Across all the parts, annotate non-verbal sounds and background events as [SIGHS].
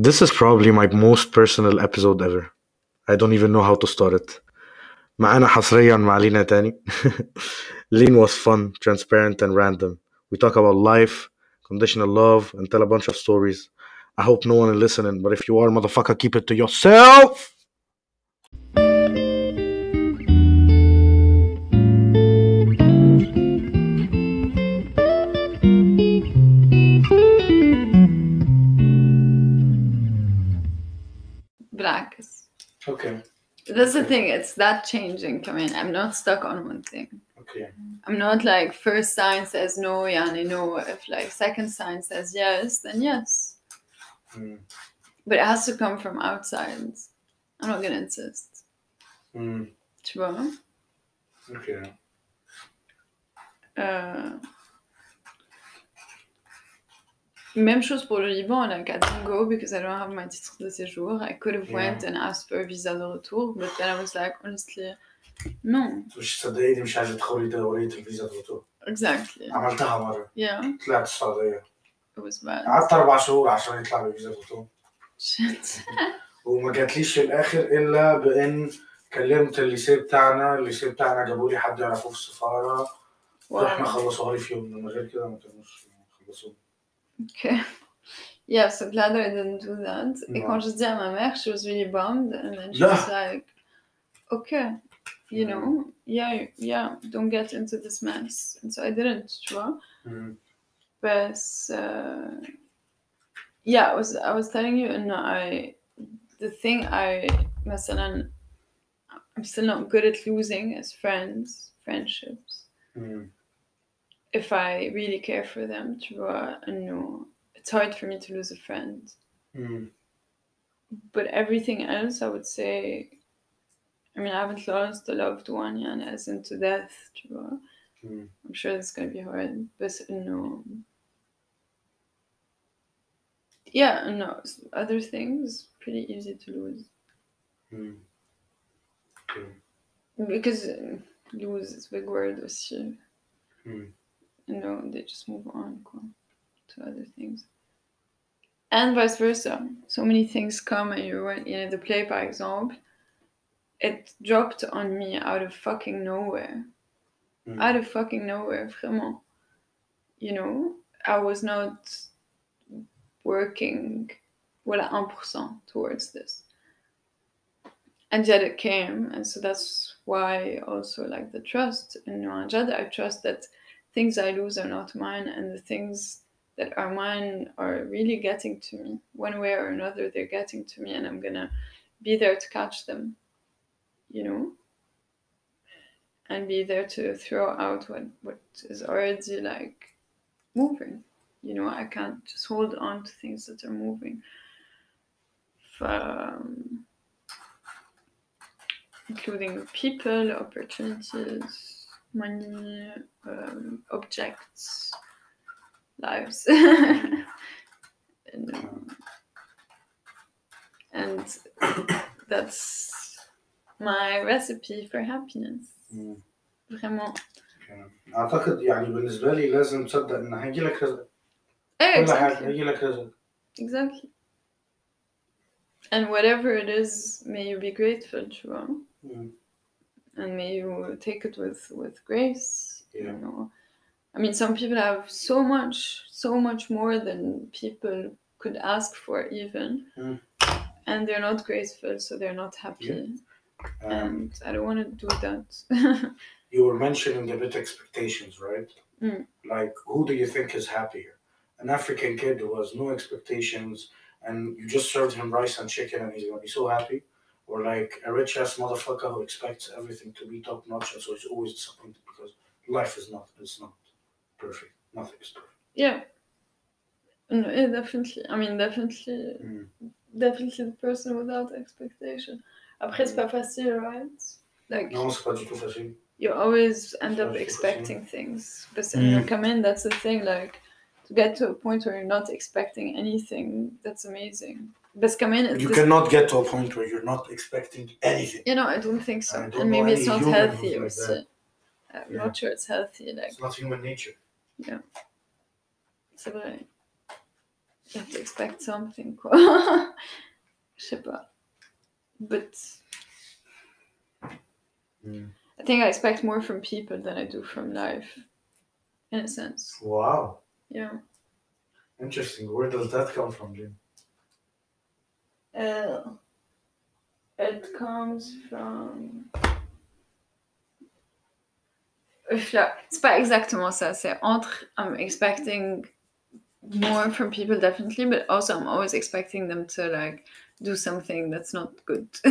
This is probably my most personal episode ever. I don't even know how to start it. معانا حصريا مع لينا تاني. Line was fun, transparent, and random. We talk about life, conditional love, and tell a bunch of stories. I hope no one is listening, but if you are, motherfucker, keep it to yourself! that's the thing. It's that changing. I mean, I'm not stuck on one thing. Okay. I'm not like first sign says no, Yanni, no. If like second sign says yes, then yes. Mm. But it has to come from outside. I'm not gonna insist. Mm. Okay. Uh, Même chose pour le Liban, I didn't go because I don't have my titre de séjour. I could have went and asked for a visa de retour, but then I was like, honestly, non, مش صدقيني مش عايزة تدخلي دورية الفيزا الرطوبة exactly. عملتها مرة Yeah, طلعت السعودية it was bad. قعدت أربع شهور عشان يطلع لي فيزا الرطوبة Shit. وما جاتليش في الآخر إلا بإن كلمت الليسيه بتاعنا الليسيه بتاعنا جابوا لي حد يعرفوه في السفارة ورحنا wow. خلصوها لي في يوم من غير كده ما كانوش خلصوها Okay. Yeah, so glad I didn't do that. Et No. quand je dis à ma mère, she was really bummed, and then she No. was like, okay, you Mm. know, yeah, yeah, don't get into this mess. And so I didn't, tu vois. Mm, But uh, yeah, I was I was telling you, and I the thing I مثلا I'm still not good at losing as friends, friendships. mm, If I really care for them, tu vois, no, it's hard for me to lose a friend. mm, But everything else, I would say, I mean, I haven't lost a loved one, and as into death, mm. I'm sure it's gonna be hard, but no. Yeah, no. Other things pretty easy to lose Mm. Okay. because lose is a big word aussi. Mm. You know, they just move on to other things. And vice versa. So many things come and you went, you know, the play, par exemple, it dropped on me out of fucking nowhere. Mm. out of fucking nowhere, vraiment. You know, I was not working voilà 1% towards this. And yet it came, and so that's why also like the trust in Nuanjad, I trust that things I lose are not mine, and the things that are mine are really getting to me. One way or another, they're getting to me, and I'm gonna be there to catch them, you know? and be there to throw out what, what is already like moving. You know, I can't just hold on to things that are moving. Um, including people, opportunities, money, um, objects, lives. and, [LAUGHS] um, and that's my recipe for happiness. Mm. Vraiment. Okay. اعتقد يعني بالنسبه لي لازم تصدق ان هيجي لك رزق Eh, كل حاجه exactly. هيجي لك رزق Exactly. And whatever it is, may you be grateful, tu vois. Mm. And may you take it with, with grace. Yeah. You know. I mean, some people have so much, so much more than people could ask for, even. Mm. And they're not graceful, so they're not happy. Um, And I don't want to do that. [LAUGHS] you were mentioning a bit expectations, right? Mm. Like, who do you think is happier? An African kid who has no expectations and you just served him rice and chicken and he's gonna be so happy? Or like a rich ass motherfucker who expects everything to be top notch and so he's always disappointed because life is not, it's not perfect. Nothing is perfect. yeah. No, yeah, definitely. I mean, definitely. Mm. definitely the person without expectation. Après, c'est pas facile, right? Like, Non, c'est pas du tout facile. you always end up expecting things. But Mm. you come in, that's the thing, like, to get to a point where you're not expecting anything, that's amazing. But come in, You this- cannot get to a point where you're not expecting anything. you know, I don't think so. Don't and maybe it's not healthy like also. I'm Yeah. not sure it's healthy. Like, It's not human nature. Yeah. So vrai. you have to expect something. [LAUGHS] But Mm. I think I expect more from people than I do from life, in a sense. Wow. Yeah. Interesting. Where does that come from, Jim? Uh, it comes from. C'est pas exactement ça. C'est entre I'm expecting more from people definitely, but also I'm always expecting them to like do something that's not good. [LAUGHS]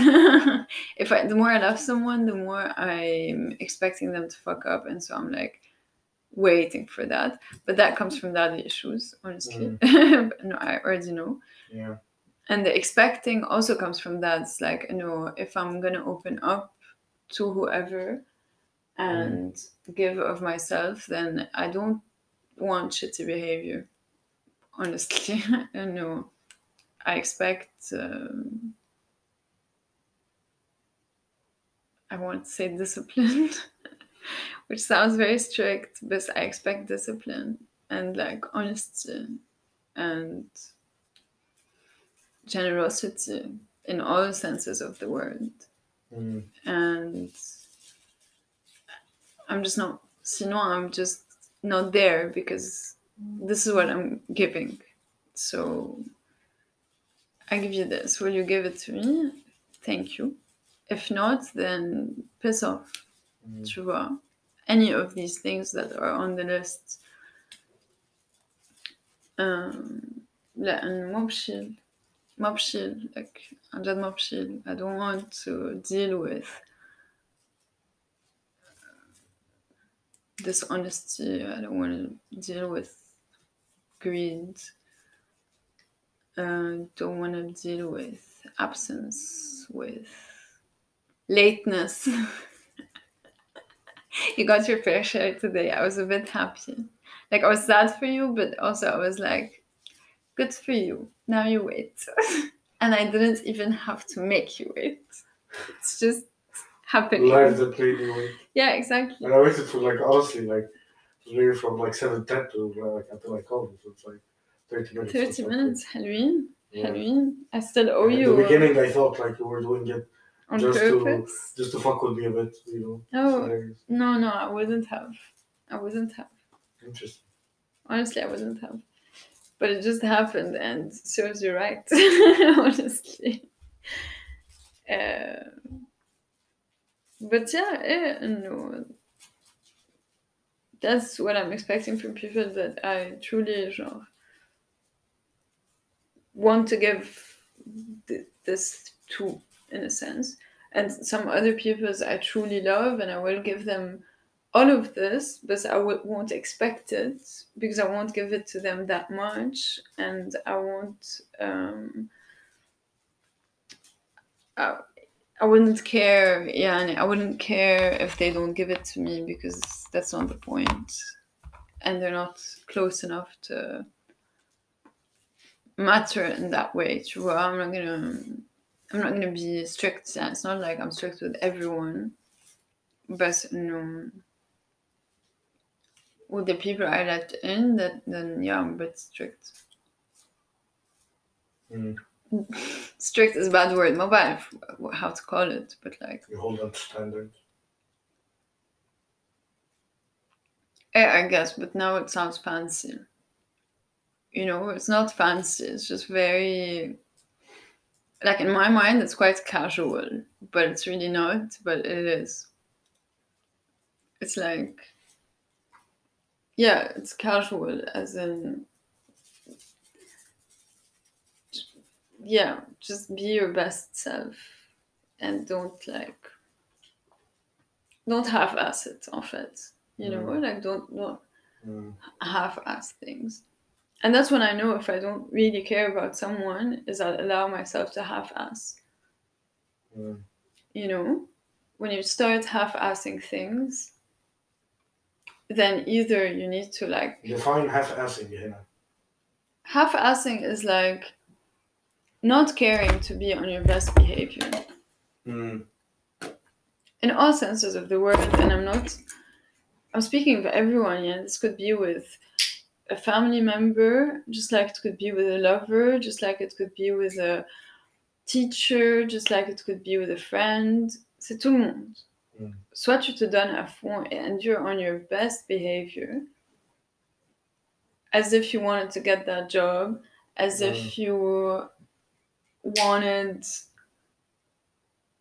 if I the more I love someone, the more I'm expecting them to fuck up, and so I'm like waiting for that. But that comes from daddy issues, honestly. [LAUGHS] no, I already know. Yeah. And the expecting also comes from that. It's like, you know, if I'm gonna open up to whoever and give of myself, then I don't want shitty behavior. Honestly, [LAUGHS] you know, I expect. Um, I won't say discipline, [LAUGHS] which sounds very strict, but I expect discipline and like honesty and generosity in all senses of the word. Mm. And I'm just not, sinon, I'm just not there because this is what I'm giving. So I give you this. Will you give it to me? Thank you. If not, then piss off. Mm. Tu vois? Any of these things that are on the list. Um, لأن مو بشيل more chill, like I'm just more chill. I don't want to deal with uh, dishonesty. I don't want to deal with greed. I don't want to deal with absence, with lateness. [LAUGHS] you got your fair share today. I was a bit happy. Like I was sad for you, but also I was like, good for you now you wait [LAUGHS] and I didn't even have to make you wait it's just happening Life that played me wait. yeah exactly And I waited for like honestly like literally from like seven ten to like until I called you. So it's like thirty minutes. 30 It's okay. minutes Halloween Yeah. Halloween I still owe At you the uh, beginning, I thought like you were doing it on just to- purpose just to fuck with me a bit, you know. oh Hilarious. no no I wouldn't have I wouldn't have Interesting. honestly I wouldn't have but it just happened and serves you right. [LAUGHS] Honestly. Uh, but yeah eh, no. That's what I'm expecting from people that I truly genre, want to give th- this to in a sense. And some other people's I truly love and I will give them all of this, but I w- won't expect it because I won't give it to them that much, and I won't. Um, I, I wouldn't care. Yeah, I wouldn't care if they don't give it to me because that's not the point, and they're not close enough to matter in that way. True, I'm not gonna. I'm not gonna be strict. It's not like I'm strict with everyone, but no with the people I let in, that then yeah, I'm a bit strict. Mm. [LAUGHS] Strict is a bad word, my bad how to call it, but like You hold on to standards. yeah, I guess, but now it sounds fancy. You know, it's not fancy, it's just very like in my mind it's quite casual, but it's really not, but it is. It's like yeah, it's casual as in yeah, just be your best self and don't like don't half-ass it en fait. You know, Mm. like don't don't Mm. half-ass things. And that's when I know if I don't really care about someone is I allow myself to half-ass. Mm. You know, when you start half-assing things, then either you need to like Define half-assing هنا. half-assing is like not caring to be on your best behavior Mm. in all senses of the word and i'm not i'm speaking for everyone yeah this could be with a family member, just like it could be with a lover, just like it could be with a teacher, just like it could be with a friend. C'est tout le monde. Mm. Soit tu te donnes à fond and you're on your best behavior, as if you wanted to get that job, as Mm. if you wanted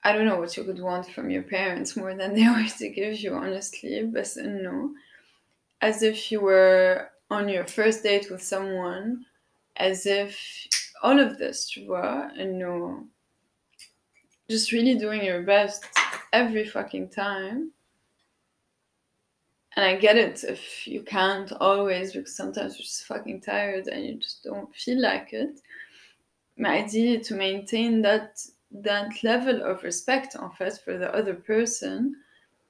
I don't know what you could want from your parents more than they [LAUGHS] were to give you, honestly, but no. As if you were on your first date with someone, as if all of this, tu vois, and no. Just really doing your best every fucking time. And I get it if you can't always, because sometimes you're just fucking tired and you just don't feel like it. My idea to maintain that that level of respect en fait for the other person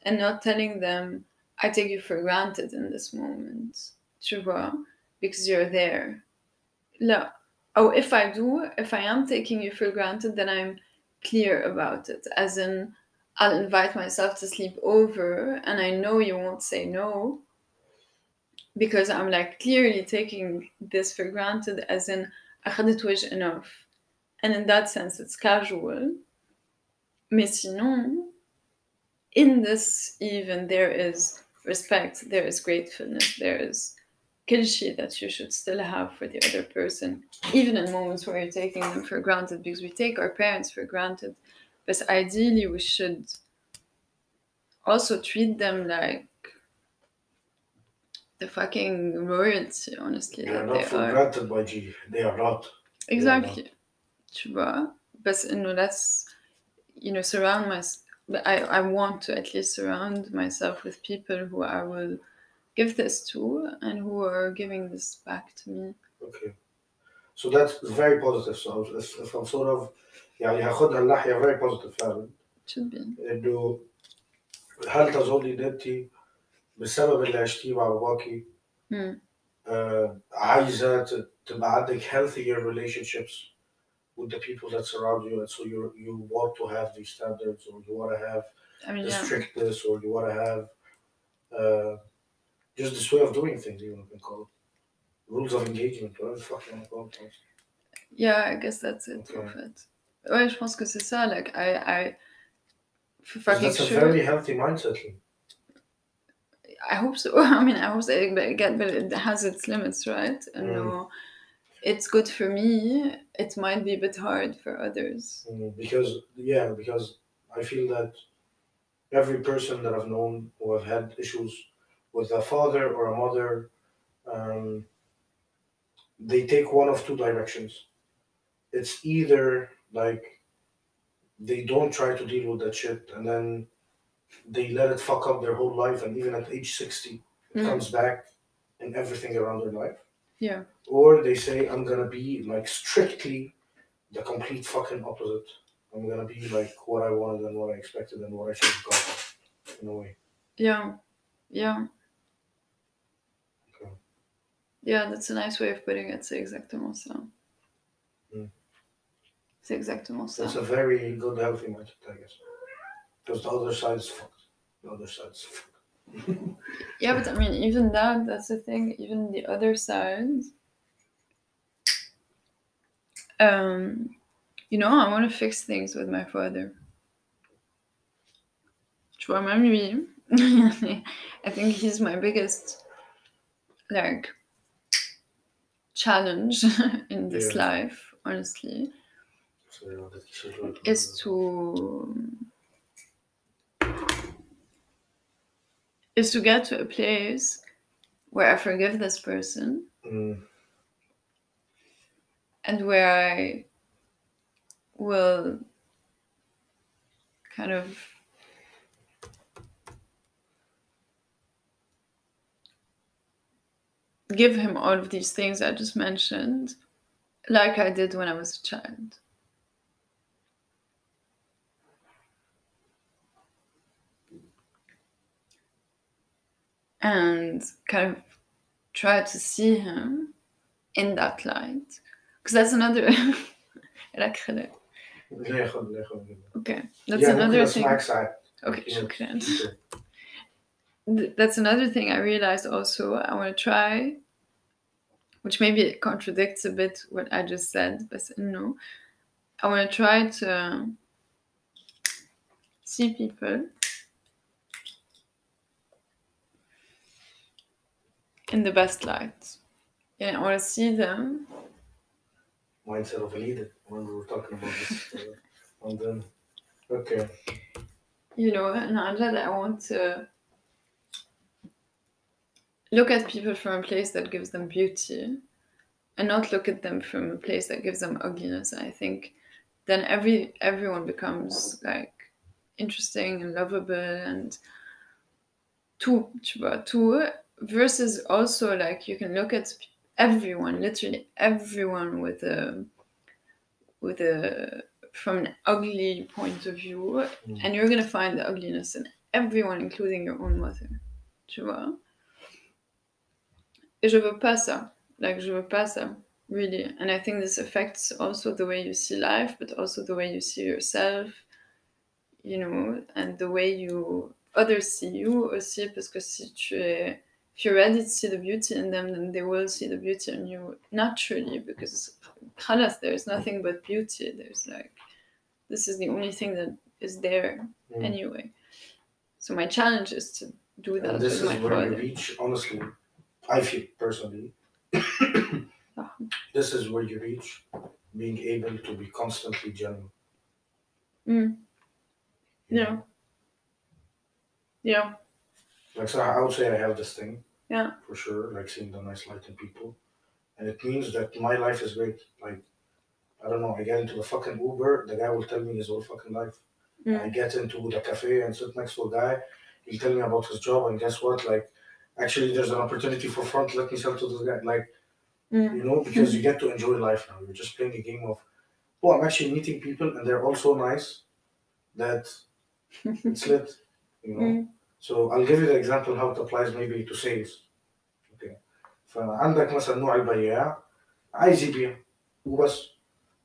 and not telling them I take you for granted in this moment. Tu? Because you're there. Là. Oh, if I do, if I am taking you for granted, then I'm clear about it. As in, I'll invite myself to sleep over and I know you won't say no because I'm like clearly taking this for granted, as in, أخذت وجه enough. And in that sense, it's casual. Mais sinon, in this, even there is respect, there is gratefulness, there is kilshi that you should still have for the other person, even in moments where you're taking them for granted, because we take our parents for granted. but ideally, we should also treat them like the fucking royalty, honestly, They are not they for are. granted by G. They are not. Exactly. Tu vois? But you know, that's you know, surround my I, I want to at least surround myself with people who I will give this to and who are giving this back to me. Okay. So that's very positive. So I'm sort of يعني هاخدها الناحية very positive فعلا It should be. انه هل تظني ان انت بسبب اللي عشتيه مع باباكي Hmm. آه عايزة ت- تبقى عندك healthier relationships with the people that surround you and so you you want to have these standards or you want to have I mean, the yeah. strictness or you want to have uh, just this way of doing things even we can call it rules of engagement whatever the fuck you want to call it Yeah, I guess that's it, Okay. Ouais, je pense que c'est ça, like, I, I, for 'Cause fucking that's a very healthy mindset I hope so. [LAUGHS] I mean, I hope so. Again, but it has its limits, right? And Mm. no, it's good for me. It might be a bit hard for others. Mm, because yeah because I feel that every person that I've known who have had issues with a father or a mother um, they take one of two directions it's either like they don't try to deal with that shit and then they let it fuck up their whole life and even at age 60 it Mm. comes back in everything around their life Yeah. or they say i'm gonna be like strictly the complete fucking opposite i'm gonna be like what i wanted and what i expected and what i should have gotten in a way Yeah. Yeah. Okay. Yeah, that's a nice way of putting it. C'est exactement ça. C'est exactement ça. it's a very good healthy mindset i guess because the other side is fucked the other side is fucked [LAUGHS] Yeah, but I mean, even that, that's the thing. Even the other side. Um, you know, I want to fix things with my father. Tu vois, même lui, [LAUGHS] I think he's my biggest, like, challenge [LAUGHS] in this Yeah. life, honestly, is to is to get to a place where I forgive this person Mm, and where I will kind of give him all of these things I just mentioned, like I did when I was a child. and kind of try to see him in that light. Because that's another [LAUGHS] okay that's another thing. Okay that's another thing i realized also i want to try which maybe it contradicts a bit what i just said but no. I want to try to see people in the best light. And I want to see them Mindset of a leader when we were talking about this. uh, and then, okay. you know, and I want to look at people from a place that gives them beauty and not look at them from a place that gives them ugliness. I think then every everyone becomes like interesting and lovable and vois, tout versus also like you can look at everyone, literally everyone with a with a from an ugly point of view Mm. and you're gonna find the ugliness in everyone, including your own mother. Tu vois? Et je veux pas ça. Like, je veux pas ça. Really. And I think this affects also the way you see life, but also the way you see yourself, you know, and the way you others see you aussi, parce que si tu es, if you're ready to see the beauty in them, then they will see the beauty in you naturally because colors, there is nothing but beauty. There's like, this is the only thing that is there mm. anyway. So my challenge is to do that. And this is where you reach, honestly, I feel personally, [COUGHS] this is where you reach being able to be constantly genuine. Mm. Yeah. yeah. Like, so I would say I have this thing. Yeah. For sure, like seeing the nice light in people. And it means that my life is great. Like, I don't know, I get into a fucking Uber, the guy will tell me his whole fucking life. Mm. I get into the cafe and sit next to a guy, he'll tell me about his job, and guess what? Like, actually, there's an opportunity for front, let me sell to this guy. Like, Mm. you know, because you get to enjoy life now. You're just playing a game of, oh, I'm actually meeting people, and they're all so nice that it's lit, you know. Mm. So I'll give you the example how it applies maybe to sales. Okay. فعندك مثلا نوع البياع عايز يبيع وبس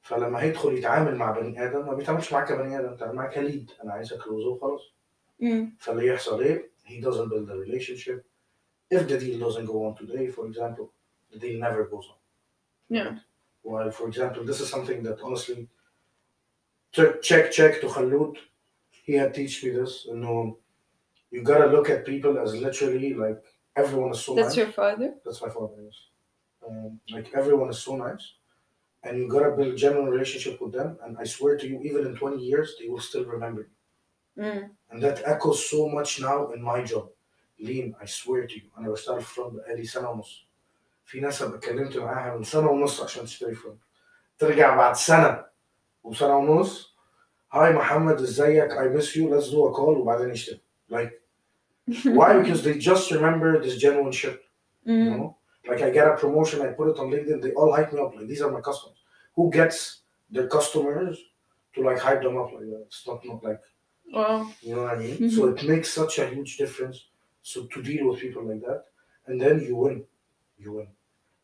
فلما هيدخل يتعامل مع بني ادم ما بيتعاملش معاك كبني ادم بيتعامل معاك كليد انا عايز اكلوزه وخلاص Mm. فاللي يحصل ايه he doesn't build a relationship if the deal doesn't go on today for example the deal never goes on Yeah. while for example this is something that honestly check check check to Khalud he had teach me this you know you gotta look at people as literally like everyone is so That's nice. your father? That's my father, yes. Um, like everyone is so nice. And you gotta build genuine relationship with them. And I swear to you, even in 20 years, they will still remember you. Mm. And that echoes so much now in my job. Line, I swear to you and i في فرد from سنة ونص في ناس أنا اتكلمت معاها من سنة ونص عشان تشتري فرد ترجع بعد سنة وسنة ونص هاي محمد ازيك I miss you let's do a call وبعدين يشتري like [LAUGHS] why [LAUGHS] because they just remember this genuine shit you Mm. know like I get a promotion I put it on LinkedIn they all hype me up like these are my customers who gets their customers to like hype them up like that it's not not like Wow. you know what I mean? Mhm. So it makes such a huge difference. So to deal with people like that, and then you win, you win.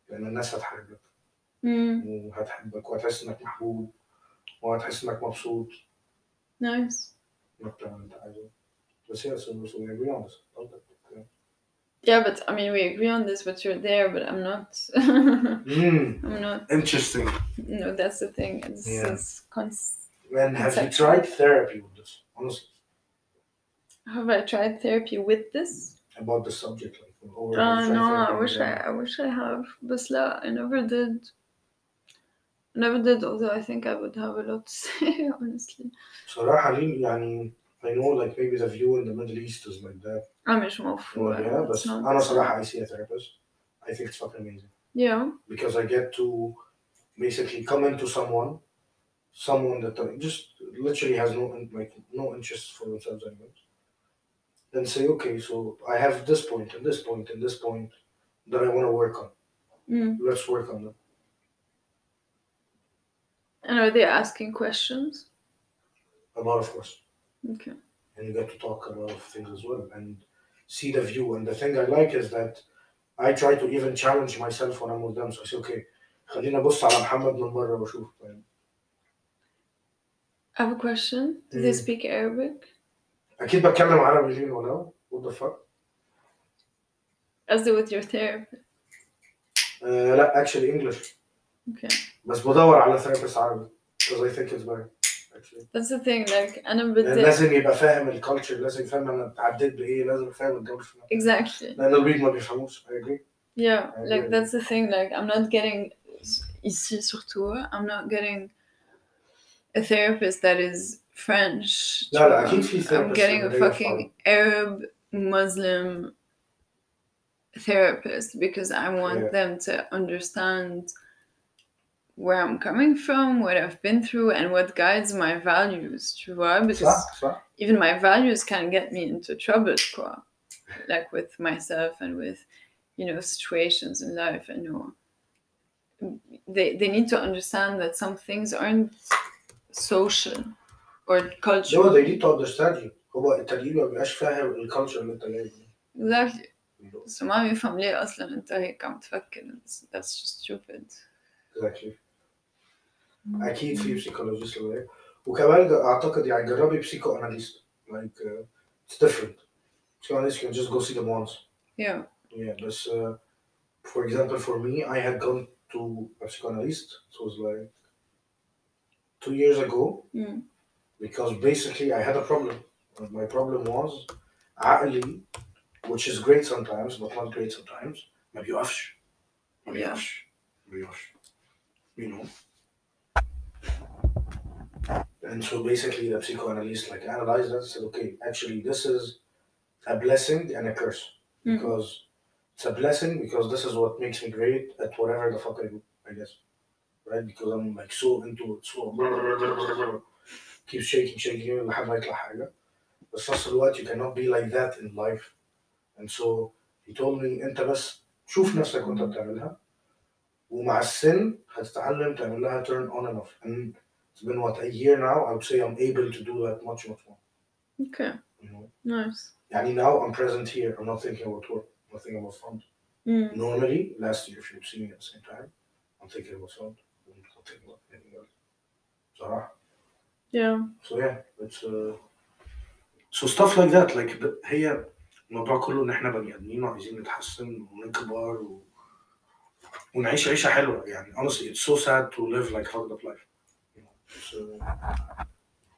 لأن الناس هتحبك Mm. وهتحبك وهتحس إنك محبوب وهتحس إنك مبسوط Nice. إنك بتعمل اللي أنت عايزه. بس yeah, so, so we agree on this. Okay. Yeah, but I mean, we agree on this, but you're there, but I'm not. Mm, [LAUGHS] I'm not. interesting. No, that's the thing. This Yeah. is cons- Man, have you Exactly. tried therapy with this? Honestly, Have I tried therapy with this? about the subject, like, or Uh, have you tried no, therapy I in wish I, general? I wish I have, but la, I never did. I never did, although I think I would have a lot to [LAUGHS] say, honestly. صراحة لين يعني I know like maybe the view in the Middle East is like that. I'm مش مفهوم. yeah, It's بس not- أنا صراحة I see a therapist. I think it's fucking amazing. Yeah. because I get to basically come into someone, someone that uh, just literally has no like no interest for themselves anymore, and say, okay, so I have this point and this point and this point that I want to work on. Mm. Let's work on them. And are they asking questions? A lot, of course, Okay. and you get to talk a lot of things as well and see the view. And the thing I like is that I try to even challenge myself when I'm with them. So I say, okay, خلينا أبص على محمد من بره وأشوف. I have a question. Do they Mm. speak Arabic? أكيد بتكلم عربي ليه ولا؟ What the fuck? As they with your therapist? آه لا actually English Okay. بس بدور على therapist عربي because I think it's better actually That's the thing. Like أنا لأن بدي لازم يبقى فاهم الكالتشر لازم يفهم انا اتعديت بايه لازم فاهم الجو شنو exactly. لان البيض ما بيفهموش I agree Yeah, I like agree. that's the thing. Like I'm not getting ici surtout. I'm not getting a therapist that is French. لا، tu لا، vois. أكيد في I'm therapist getting a اللي هي fucking Arab Muslim therapist because I want Yeah. them to understand where I'm coming from, what I've been through, and what guides my values. Tu vois? Because صح صح even my values can get me into trouble, quoi. Like with myself and with, you know, situations in life. I know they they need to understand that some things aren't social or هو cultural. they need to understand you هو التغيير ما بيبقاش فاهم الكالتشر اللي انت جاي منه. Exactly. بس ما بيفهم ليه اصلا انت هيك عم تفكر It's- that's just stupid. exactly اكيد في بسيكولوجيست اللي هيك. وكمان اعتقد يعني جربي بسيكو اناليست like uh, it's different psychoanalyst can just go see them once Yeah. yeah بس uh, for example for me I had gone to a psychoanalyst it was like two years ago Mm. because basically I had a problem. And my problem was عقلي which is great sometimes but not great sometimes ما بيقفش ما Yeah. بيقفش ما بيقفش you know and so basically the psychoanalyst like analyzed that and said okay actually this is a blessing and a curse Mm. because it's a blessing because this is what makes me great at whatever the fuck I do I guess right because I'm like so into it so [LAUGHS] keep shaking shaking لحد ما يطلع حاجة بس في نفس الوقت you cannot be like that in life and so he told me انت بس شوف نفسك وانت بتعملها ومع السن هتتعلم تعمل لها turn on and off and it's been what a year now I would say I'm able to do that much much more Okay. you know Nice. يعني now I'm present here I'm not thinking about work I'm not thinking about fun Mm. normally last year if you've seen me at the same time I'm thinking about fun I'm not thinking about anything else بصراحة Yeah. So yeah, it's uh, so stuff like that like ب- هي الموضوع كله ان احنا بني ادمين وعايزين نتحسن ونكبر و... ونعيش عيشة حلوة يعني honestly it's so sad to live like fucked up life you know it's, uh,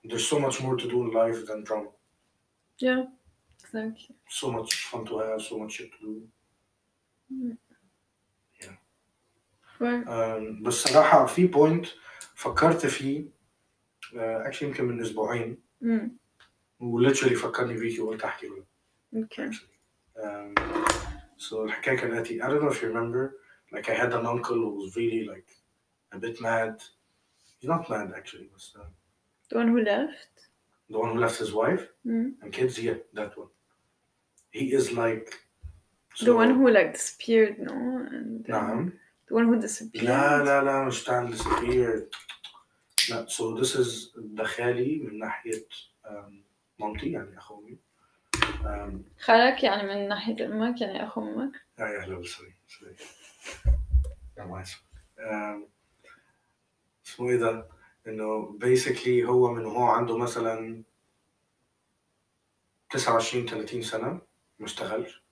there's so much more to do in life than drama Yeah. Exactly. so much fun to have so much shit to do Right. um, بس صراحة في بوينت فكرت فيه uh, actually يمكن من اسبوعين Mm. وليتشلي فكرني بيكي وقلت احكي له Okay. Um, so الحكاية كالآتي I don't know if you remember like I had an uncle who was really like a bit mad he's not mad actually but uh, The one who left. the one who left his wife Mm. and kids yeah that one he is like The one who like disappeared, no? And uh, نعم the one who disappeared. لا لا لا مش تعمل disappeared لا so this is ده خالي من ناحية um, مامتي يعني أخو أمي um, خالك يعني من ناحية أمك يعني أخو أمك. يا يا هلا سوري سوري اسمه إيه ده؟ انه basically هو من هو عنده مثلا 29 30 سنة ما اشتغلش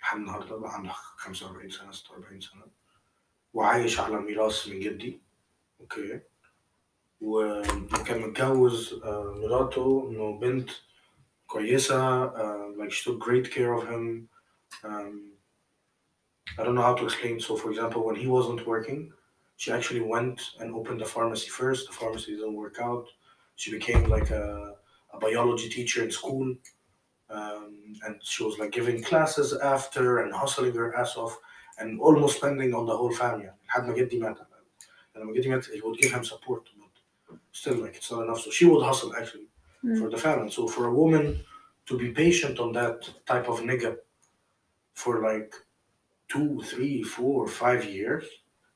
لحد النهارده بقى عنده 45 سنة 46 سنة وعايش على ميراث من جدي أوكي وكان متجوز آه، مراته إنه بنت كويسة آه، like she took great care of him um, I don't know how to explain. So, for example, when he wasn't working, she actually went and opened a pharmacy first. The pharmacy didn't work out. She became like a, a biology teacher in school. Um, and she was like giving classes after and hustling her ass off and almost spending on the whole family. Had Mageddi Mata. And Mageddi Mata, it would give him support, but still, like, it's not enough. So she would hustle actually mm. for the family. So for a woman to be patient on that type of nigga for like two, three, four, five years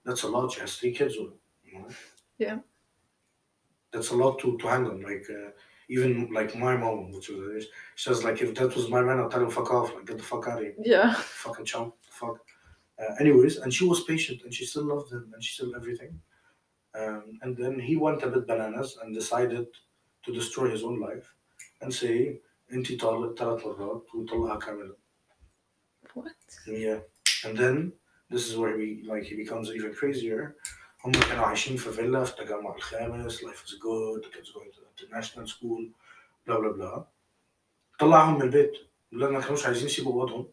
that's a lot. She has three kids with, you know? Yeah. That's a lot to, to handle. Like, uh, even like my mom, which was, uh, she says, like, if that was my man, I'll tell him, fuck off. Like, get the fuck out of here. Yeah. Fucking chump. Fuck. Uh, anyways, and she was patient and she still loved him and she still everything. Um, and then he went a bit bananas and decided to destroy his own life and say, Inti talat talat ah, What? Yeah. And then this is where he like he becomes even crazier. هم كانوا عايشين في فيلا في التجمع الخامس life is good the kids going to international school بلا بلا بلا طلعهم من البيت. لأن ما كانوش عايزين يسيبوا أوضهم.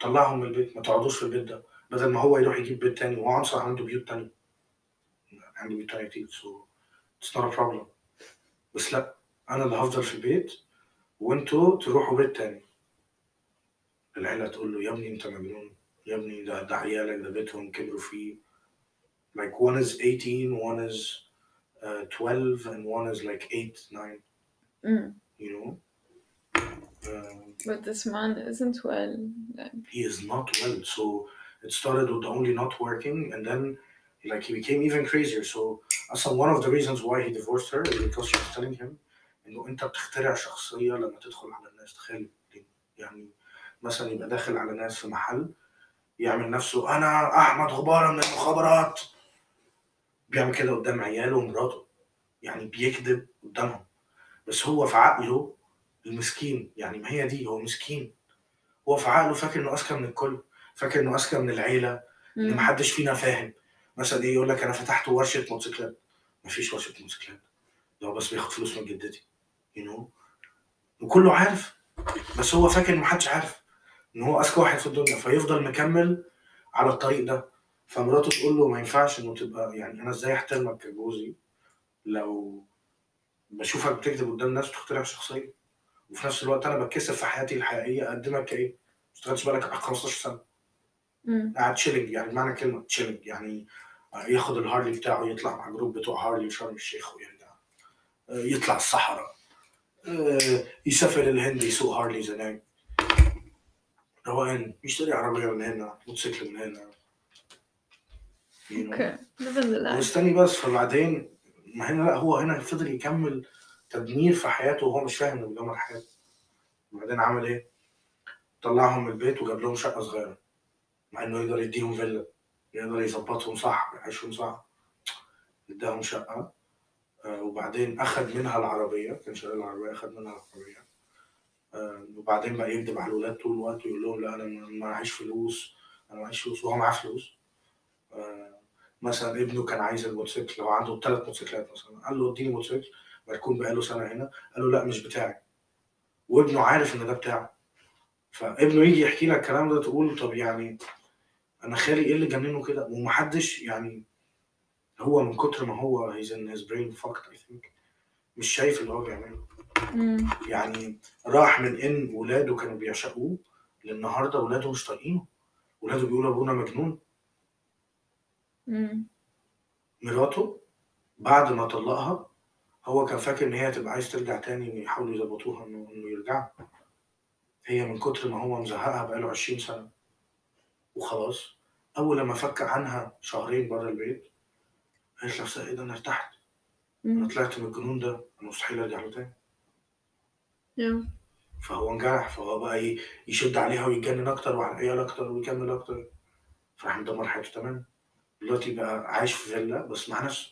طلعهم من البيت. ما تقعدوش في البيت ده. بدل ما هو يروح يجيب بيت تاني. وهو عنصر عنده بيوت تانية. عنده بيوت تانية كتير. So it's not a problem. بس لا أنا اللي هفضل في البيت. وأنتوا تروحوا بيت تاني. العيلة تقول له يا ابني أنت مجنون. يا ابني ده ده عيالك ده بيتهم كبروا فيه like one is 18 one is uh, 12 and one is like 8 9 Mm. you know um, But this man isn't well. Like, he is not well. So it started with the only not working, and then like he became even crazier. So اصلا one of the reasons why he divorced her is because she was telling him انه انت بتخترع شخصيه لما تدخل على الناس تخيل يعني مثلا يبقى داخل على ناس في محل يعمل نفسه أنا أحمد غبارة من المخابرات. بيعمل كده قدام عياله ومراته يعني بيكذب قدامهم. بس هو في عقله المسكين يعني ما هي دي هو مسكين. هو في عقله فاكر إنه أذكى من الكل فاكر إنه أذكى من العيلة إن. محدش فينا فاهم. مثلا إيه يقول لك أنا فتحت ورشة موتوسيكلات. مفيش ورشة موتوسيكلات. ده هو بس بياخد فلوس من جدتي you know. وكله عارف. بس هو فاكر ان محدش عارف. إن هو أذكى واحد في الدنيا فيفضل مكمل على الطريق ده. فمراته تقول له ما ينفعش إنه تبقى يعني أنا إزاي أحترمك كجوزي لو بشوفك بتكذب قدام الناس وتخترع شخصيه وفي نفس الوقت أنا بتكسف في حياتي الحقيقية أقدمك كايه؟ ما اشتغلتش بالك 15 سنة. قاعد تشيلنج يعني معنى كلمة تشيلنج يعني ياخد الهارلي بتاعه يطلع مع جروب بتوع هارلي شرم الشيخ ويرجع. يطلع الصحراء. يسافر الهند يسوق هارليز هناك روقان يشتري عربية من هنا موتوسيكل من هنا. Life. واستني بس فبعدين ما هنا لا هو هنا فضل يكمل تدمير في حياته وهو مش فاهم انه بيدمر حياته. وبعدين عمل إيه؟ طلعهم من البيت وجاب لهم شقة صغيرة مع إنه يقدر يديهم فيلا يقدر يظبطهم صح يعيشهم صح. اداهم شقة آه، وبعدين أخذ منها العربية كان شغال العربية أخذ منها العربية. وبعدين بقى يكذب على الولاد طول الوقت ويقول لهم لا أنا معيش فلوس أنا معيش فلوس وهو معاه فلوس. آه، مثلا ابنه كان عايز الموتوسيكل هو عنده ثلاث موتوسيكلات مثلا. قال له اديني موتوسيكل مركون بقاله سنة هنا. قال له لا مش بتاعي وابنه عارف إن ده بتاعه. فابنه يجي يحكي لك الكلام ده تقول طب يعني أنا خالي إيه اللي جننه كده؟ ومحدش يعني هو من كتر ما هو he's in his brain fucked I think. مش شايف اللي هو بيعمله. يعني راح من إن ولاده كانوا بيعشقوه للنهاردة ولاده مش طايقينه. ولاده بيقولوا أبونا مجنون. Mm. مراته بعد ما طلقها هو كان فاكر إن هي تبقى عايز ترجع تاني يحاولوا يظبطوها انه إنه يرجعوا. هي من كتر ما هو مزهقها بقاله 20 سنة. وخلاص. أول لما فك عنها شهرين بره البيت قالت لنفسها إيه ده أنا ارتحت. أنا Mm. طلعت من الجنون ده أنا مستحيل أرجع له تاني. فهو انجرح فهو بقى ي- يشد عليها ويتجنن أكتر وعلى العيال أكتر ويكمل أكتر. فراح مدمر حياته تماما دلوقتي بقى عايش في فيلا بس مع نفسه.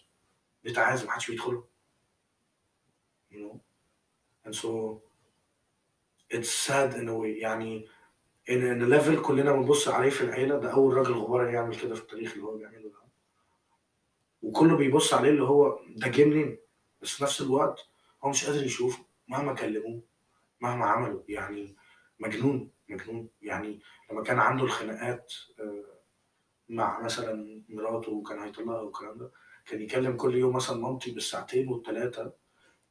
بيت عازم محدش بيدخله. You know. And so it's sad in a way. يعني in a level كلنا بنبص عليه في العيلة ده أول راجل غبار يعمل كده في التاريخ اللي هو بيعمله ده. وكله بيبص عليه اللي هو ده منين؟ بس في نفس الوقت هو مش قادر يشوفه مهما كلموه. مهما عملوا يعني مجنون مجنون. يعني لما كان عنده الخناقات آه، مع مثلا مراته وكان هيطلقها والكلام ده كان يكلم كل يوم مثلا مامتي بالساعتين والثلاثه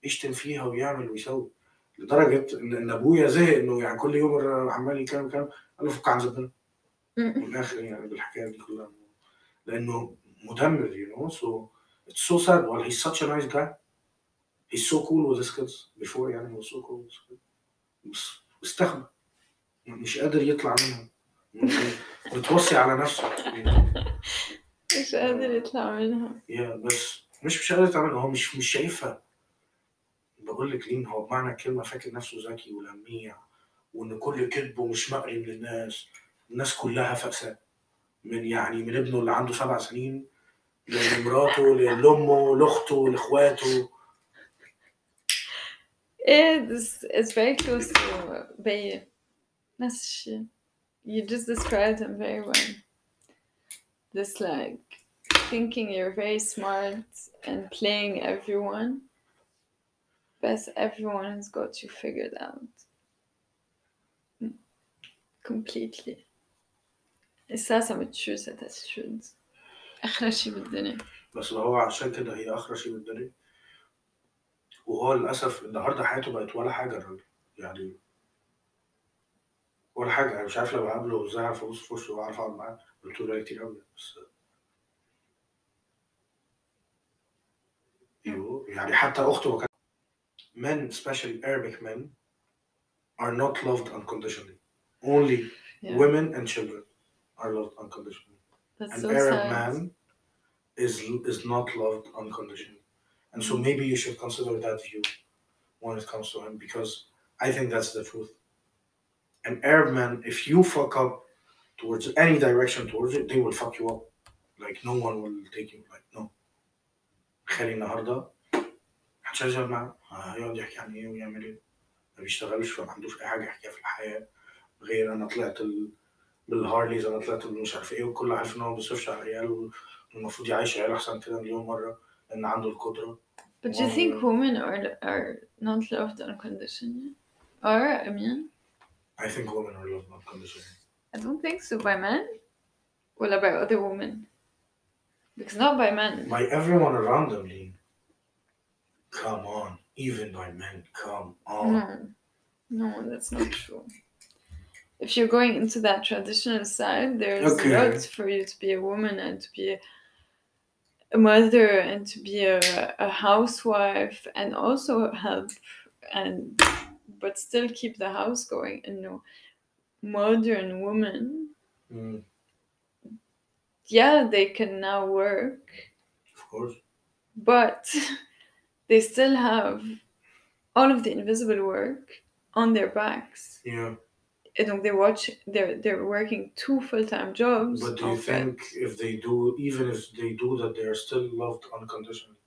يشتم فيها ويعمل ويسوي لدرجة إن أبويا زهق إنه يعني كل يوم عمال يتكلم كلام قال له فك عن Mm. من الآخر يعني بالحكاية دي كلها. لأنه مدمر you know. So it's so sad. Well he's such a nice guy. He's so cool with his kids. Before يعني he was so cool with his kids. بس استخبى مش قادر يطلع منها بتوصي على نفسه. [LAUGHS] مش قادر يطلع منها يا بس مش مش قادر تعمل هو مش مش شايفها. بقول لك لين هو بمعنى الكلمة فاكر نفسه ذكي ولميع وإن كل كذبه مش مقري من الناس. كلها فأساء من يعني من ابنه اللي عنده سبع سنين لمراته لأمه لأخته لإخواته. ايه this is very close to بي نفس الشيء you just described him very well this like thinking you're very smart and playing everyone but everyone has got you figured out Mm. completely et ça ça me tue cette attitude أحلى شي بالدنيا بس هو عشان كده هي اخر شيء بالدنيا وهو للاسف النهارده حياته بقت ولا حاجة الراجل يعني ولا حاجة أنا مش عارف لو بقابله إزاي اعرف ابص في وشه واعرف اقعد معاه قلت له كتير قوي بس يو يعني حتى اخته ما كان men especially Arabic men are not loved unconditionally only Yeah. women and children are loved unconditionally that's an so Arab sad man is is not loved unconditionally, and so maybe you should consider that view when it comes to him because I think that's the truth. An Arab man, if you fuck up towards any direction towards it, they will fuck you up. Like no one will take you. Like no. خالي النهارده هتشغل معاه هيقعد يحكي عن ايه ويعمل ايه ما بيشتغلش فما عندوش اي حاجه يحكيها في الحياه غير انا طلعت ال... بالهارليز انا طلعت مش عارف ايه وكل عارف ان هو ما بيصرفش على عياله المفروض يعيش عيال احسن كده مليون مره ان عنده القدره But do you think women are are not loved unconditionally? Or I mean? I think women are loved unconditionally. I don't think so by men. Well, by other women. Because not by men. By everyone around them, Line. Come on, even by men. Come on. No, no, that's not true. If you're going into that traditional side, there's okay. lots for you to be a woman and to be. A, mother and to be a, a housewife and also help and but still keep the house going. And know, modern women, Mm, yeah, they can now work, of course. but [LAUGHS] they still have all of the invisible work on their backs. Yeah. And um, donc they watch they're they're working two full-time jobs But do you fait. think if they do, even if they do that, they are still loved unconditionally?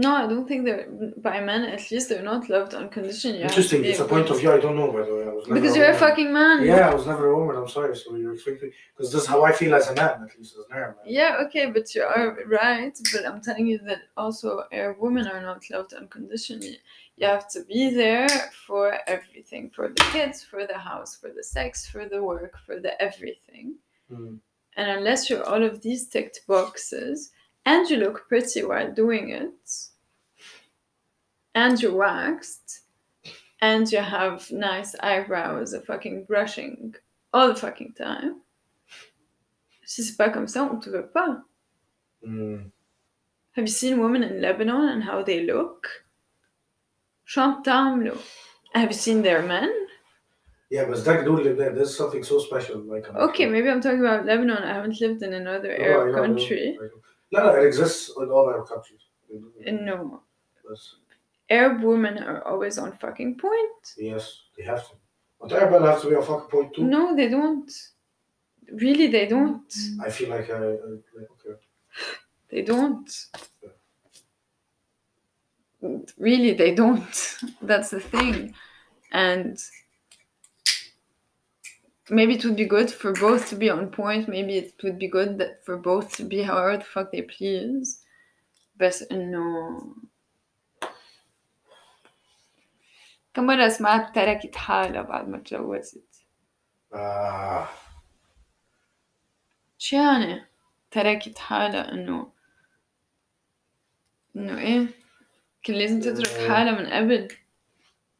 no i don't think they're by men at least they're not loved unconditionally You have to Interesting. It's a a point of view I don't know, by the way. I was never because you're a woman. fucking man Yeah, I was never a woman. I'm sorry. So you're thinking because this is how I feel as a man, at least as an man. yeah okay but you are right but i'm telling you that also Arab women are not loved unconditionally you have to be there for everything for the kids for the house for the sex for the work for the everything Mm. And unless you're all of these ticked boxes and you look pretty while doing it, and you're waxed, and you have nice eyebrows, a fucking brushing all the fucking time, si c'est pas comme ça, on te veut pas. Mm. Have you seen women in Lebanon and how they look? شو بتعملوا? Have you seen their men? Yeah, but that dude there, there's something so special. Like Okay, maybe I'm talking about Lebanon. I haven't lived in another No, Arab know, country. No, no, it exists in all Arab countries. Uh, no. Yes, Arab women are always on fucking point. yes, they have to. But Arab have to be on fucking point too. No, they don't. Really, they don't. I feel like I, I like, okay. They don't Really, they don't. [LAUGHS] That's the thing. And maybe it would be good for both to be on point. Maybe it would be good that for both to be however the fuck they please. بس انه كم مرة سمعت تركت حالها بعد ما تجوزت Ah, شو يعني تركت حالها انه انه ايه كان لازم تترك آه. حالها من قبل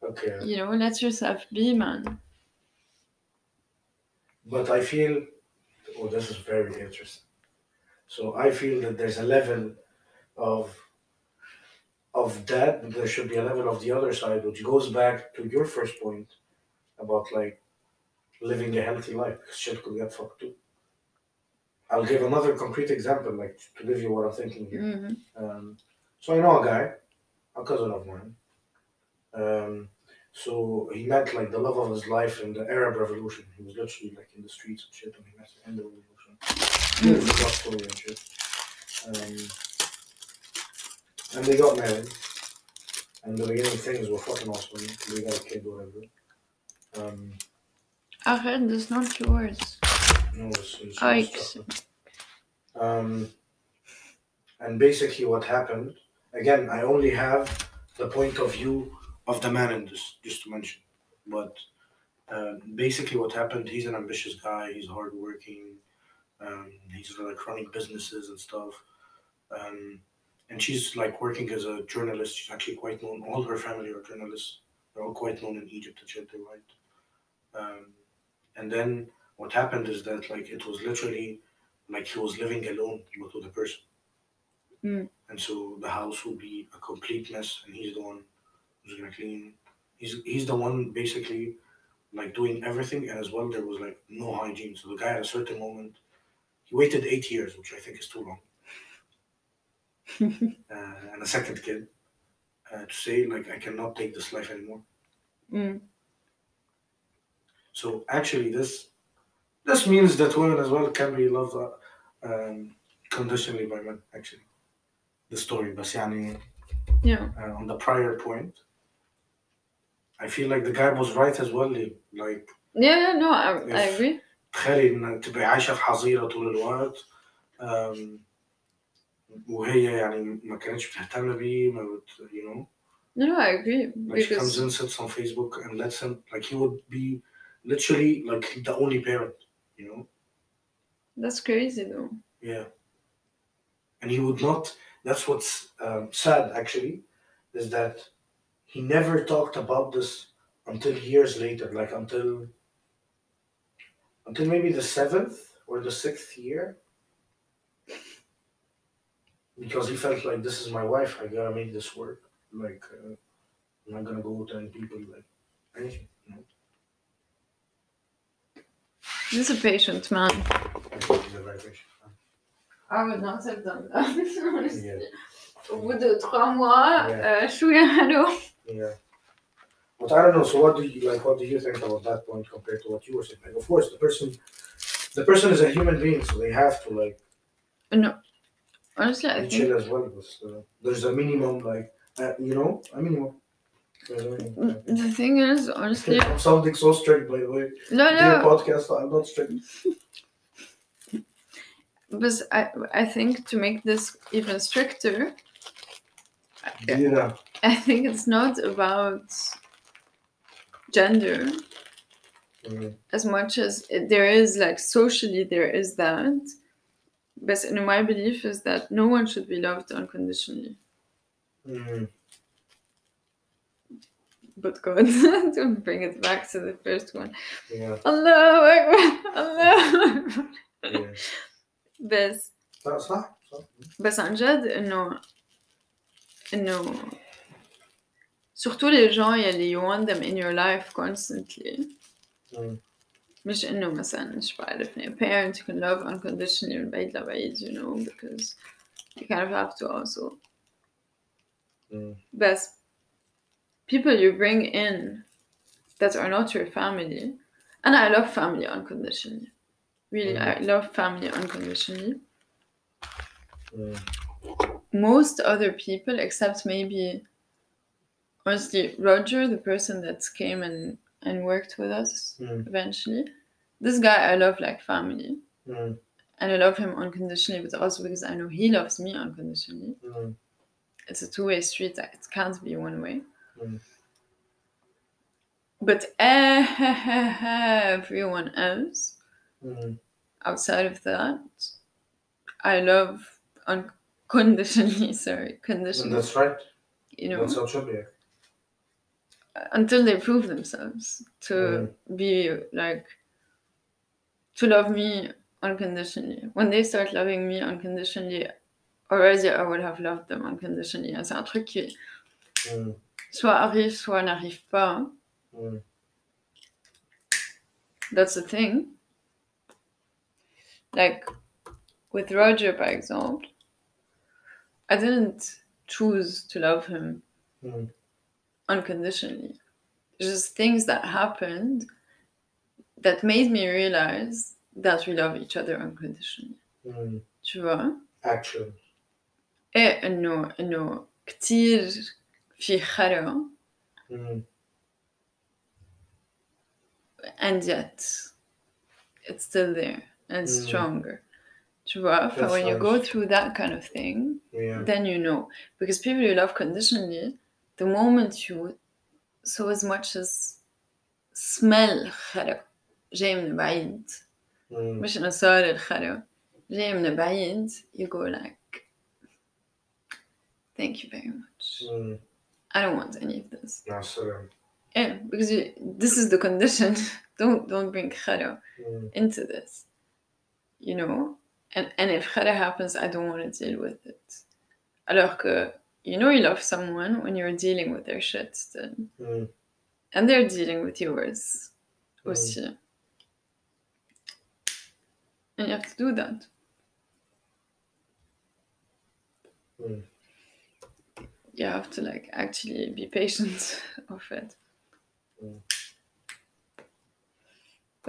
okay. you know let yourself be man But I feel, oh, this is very interesting. So I feel that there's a level of of that, but there should be a level of the other side, which goes back to your first point about like living a healthy life. 'cause Shit could get fucked too. I'll give another concrete example, like to give you what I'm thinking here. Mhm. Um, so I know a guy, a cousin of mine. Um, so he met like the love of his life in the Arab Revolution. He was literally like in the streets and shit, and he met her in the revolution. Beautiful love story and shit. Um, and they got married. And the beginning things were fucking awesome. They got a kid, whatever. Um, I heard this not yours No, it's, it's it's. Um, and basically, what happened again, I only have the point of view of the man in this, just to mention. But uh, basically, what happened, he's an ambitious guy, he's hardworking, um, he's like running businesses and stuff. Um, and she's like working as a journalist, she's actually quite known. All her family are journalists, they're all quite known in Egypt, and shit, they write. Um, and then what happened is that like it was literally like he was living alone but with a person Mm. and so the house would be a complete mess and he's the one who's gonna clean he's he's the one basically like doing everything and as well there was like no hygiene so the guy at a certain moment he waited eight years which i think is too long [LAUGHS] uh, and a second kid uh, to say like i cannot take this life anymore Mm. So actually, this this means that women as well can be loved uh, um, conditionally by men. Actually, the story, but يعني, Yeah. uh, on the prior point, I feel like the guy was right as well. Like Yeah, yeah, no, I, I If- agree. تخيلي انك تبقي عايشه في حظيره طول الوقت um, وهي يعني ما كانتش بتهتم بيه ما بت, you know No, no, I agree. like she comes Because in sits on Facebook and lets him like he would be literally like the only parent you know that's crazy though. Yeah. And he would not, that's what's um, sad actually, is that he never talked about this until years later, like until until maybe the seventh or the sixth year. Because he felt like this is my wife, I gotta make this work. Like, uh, I'm not gonna go telling people like anything. You know? He's a patient man. I think he's a very patient man. I would not have done that. [LAUGHS] honestly. Yeah. Au bout de trois mois, Yeah. euh, chouïa, hello. Yeah. But I don't know. So what do you like? What do you think about that point compared to what you were saying? Like, of course, the person, the person is a human being, so they have to like No. Honestly, I think chill as well. But uh, there's a minimum, like uh, you know, a minimum. Minimum. the thing is, honestly, I'm sounding so strict, by the way. no, Dear no. podcast, I'm not strict. [LAUGHS] But I, I think to make this even stricter, Yeah. I think it's not about gender Mm, as much as it, there is like socially there is that. But in my belief is that no one should be loved unconditionally. mm, But God, [LAUGHS] to bring it back to the first one. yeah. Allah Allah Yeah. بس صح صح صح. بس عن جد انه انه surtout les gens يلي you want them in your life constantly Mm, مش انه مثلا مش بعرف a parent you can love unconditionally من بعيد لبعيد you know because you kind of have to also mm, بس people you bring in that are not your family and I love family unconditionally really. I love family unconditionally mm, most other people except maybe honestly Roger the person that came and and worked with us mm, eventually. This guy I love like family. Mm, and I love him unconditionally but also because I know he loves me unconditionally. Mm, it's a two-way street it can't be one way. Mm. but [LAUGHS] everyone else mm. outside of that I love unconditionally [LAUGHS] sorry conditionally that's right. you know That's should be. until they prove themselves to be like to love me unconditionally. When they start loving me unconditionally, already I would have loved them unconditionally. C'est un truc qui Mm, soit arrive, soit n'arrive pas. mm, That's the thing Like with Roger, by example, I didn't choose to love him mm, unconditionally. Just things that happened that made me realize that we love each other unconditionally. mm. Tu vois? Action. ايه انه انه كتير في خرا Mm, and yet it's still there. and Mm. stronger. Tu vois? Enfin, That's when you go nice. through that kind of thing, Yeah. then you know. Because people you love conditionally, the moment you so as much as smell خرا جاي من بعيد Mm. مش انه صار الخرا جاي من بعيد you go like thank you very much Mm. I don't want any of this Yeah, salam. yeah because you, this is the condition [LAUGHS] don't don't bring khara Mm. into this you know and and if khara happens I don't want to deal with it alors que you know you love someone when you're dealing with their shit still Mm. and they're dealing with yours Mm. aussi and you have to do that Mm. you have to like actually be patient [LAUGHS] of it.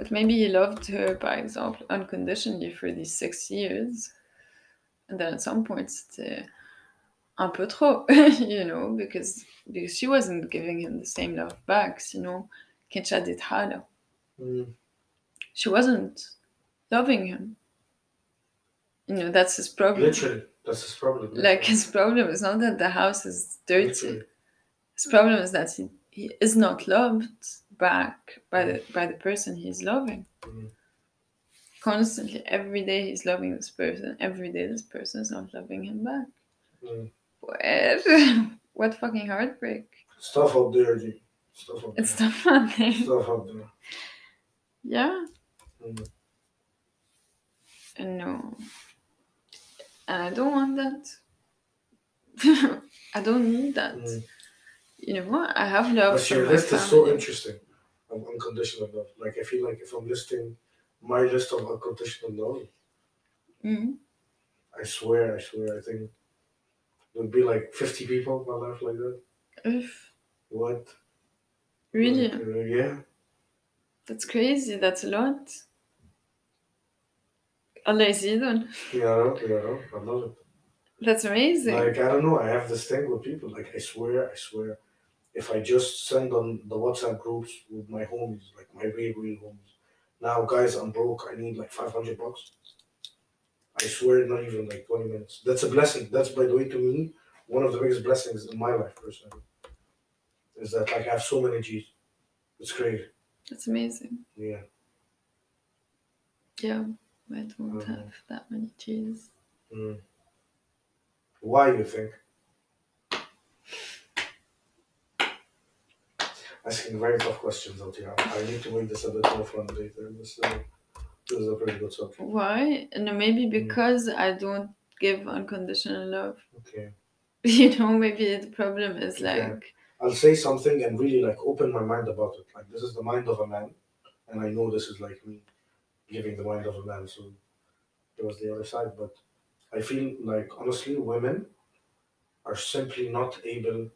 Mm. But maybe he loved her, by example, unconditionally for these six years, and then at some point c'était un peu trop, [LAUGHS] you know, because because she wasn't giving him the same love back. Sinon, كانت شدت حالها. Mm. She wasn't loving him. You know, that's his problem. Literally, that's his problem. Like his problem is not that the house is dirty. Literally. His problem is that he, he is not loved back by the by the person he's loving. Mm. Constantly, every day he's loving this person. Every day this person is not loving him back. Mm. What? [LAUGHS] what fucking heartbreak! Stuff up there, G. Stuff up It's there. not funny. Stuff up there. Yeah. Mm. And no. And I don't want that. [LAUGHS] I don't need that. Mm. You know what? I have love But your list is so interesting of unconditional love. Like I feel like if I'm listing my list of unconditional love, mm-hmm. I swear, I swear, I think there'd be like 50 people in my life like that. Oof. What? Really? Like, uh, yeah. That's crazy. That's a lot. Allah is Yeah, yeah, I love it. That's amazing. Like I don't know, I have this thing with people. Like I swear, I swear if I just send on the WhatsApp groups with my homies, like my real, real homies. Now, guys, I'm broke. I need like 500 bucks. I swear, not even like 20 minutes. That's a blessing. That's by the way, to me, one of the biggest blessings in my life personally. Is that like I have so many G's. It's crazy. That's amazing. Yeah. Yeah. I don't Mhm. have that many G's. Mm. Why you think? Asking very tough questions out here. I need to make this a bit more fun later. This, uh, this is a pretty good subject. Why? No, maybe Mm. because I don't give unconditional love. [LAUGHS] Okay. You know, maybe the problem is like, I'll say something and really like open my mind about it. Like this is the mind of a man, and I know this is like me giving the mind of a man. So it was the other side, but I feel like honestly, women are simply not able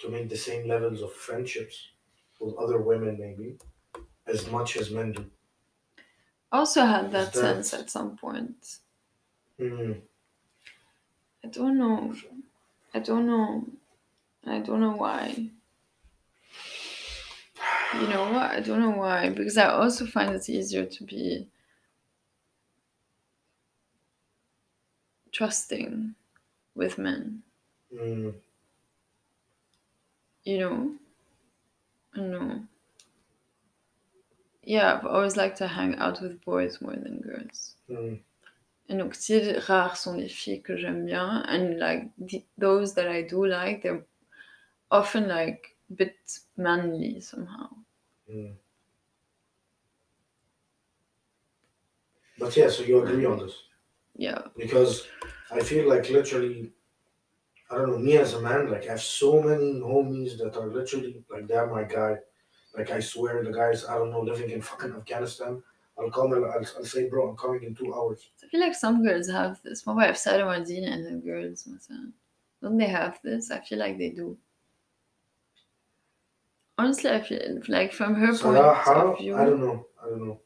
to make the same levels of friendships with other women, maybe as much as men do. also had that that- sense at some point. Mm. I don't know. I don't know. I don't know why. You know what? I don't know why. Because I also find it easier to be trusting with men. Mm. You know? Know. Yeah, I've always liked to hang out with boys more than girls. Mm. Et donc, si rares sont les filles que j'aime bien, and like the, those that I do like, they're often like a bit manly somehow. Mm. But yeah, so you agree on this. Yeah. because I feel like literally, I don't know, me as a man, like I have so many homies that are literally like they're my guy. Like I swear the guys, I don't know, living in fucking Afghanistan. I'll come and I'll, I'll say, bro, I'm coming in two hours. I feel like some girls have this. My wife Sarah مدينة and the girls Don't they have this? I feel like they do. Honestly, I feel like from her point of view. I don't know. I don't know.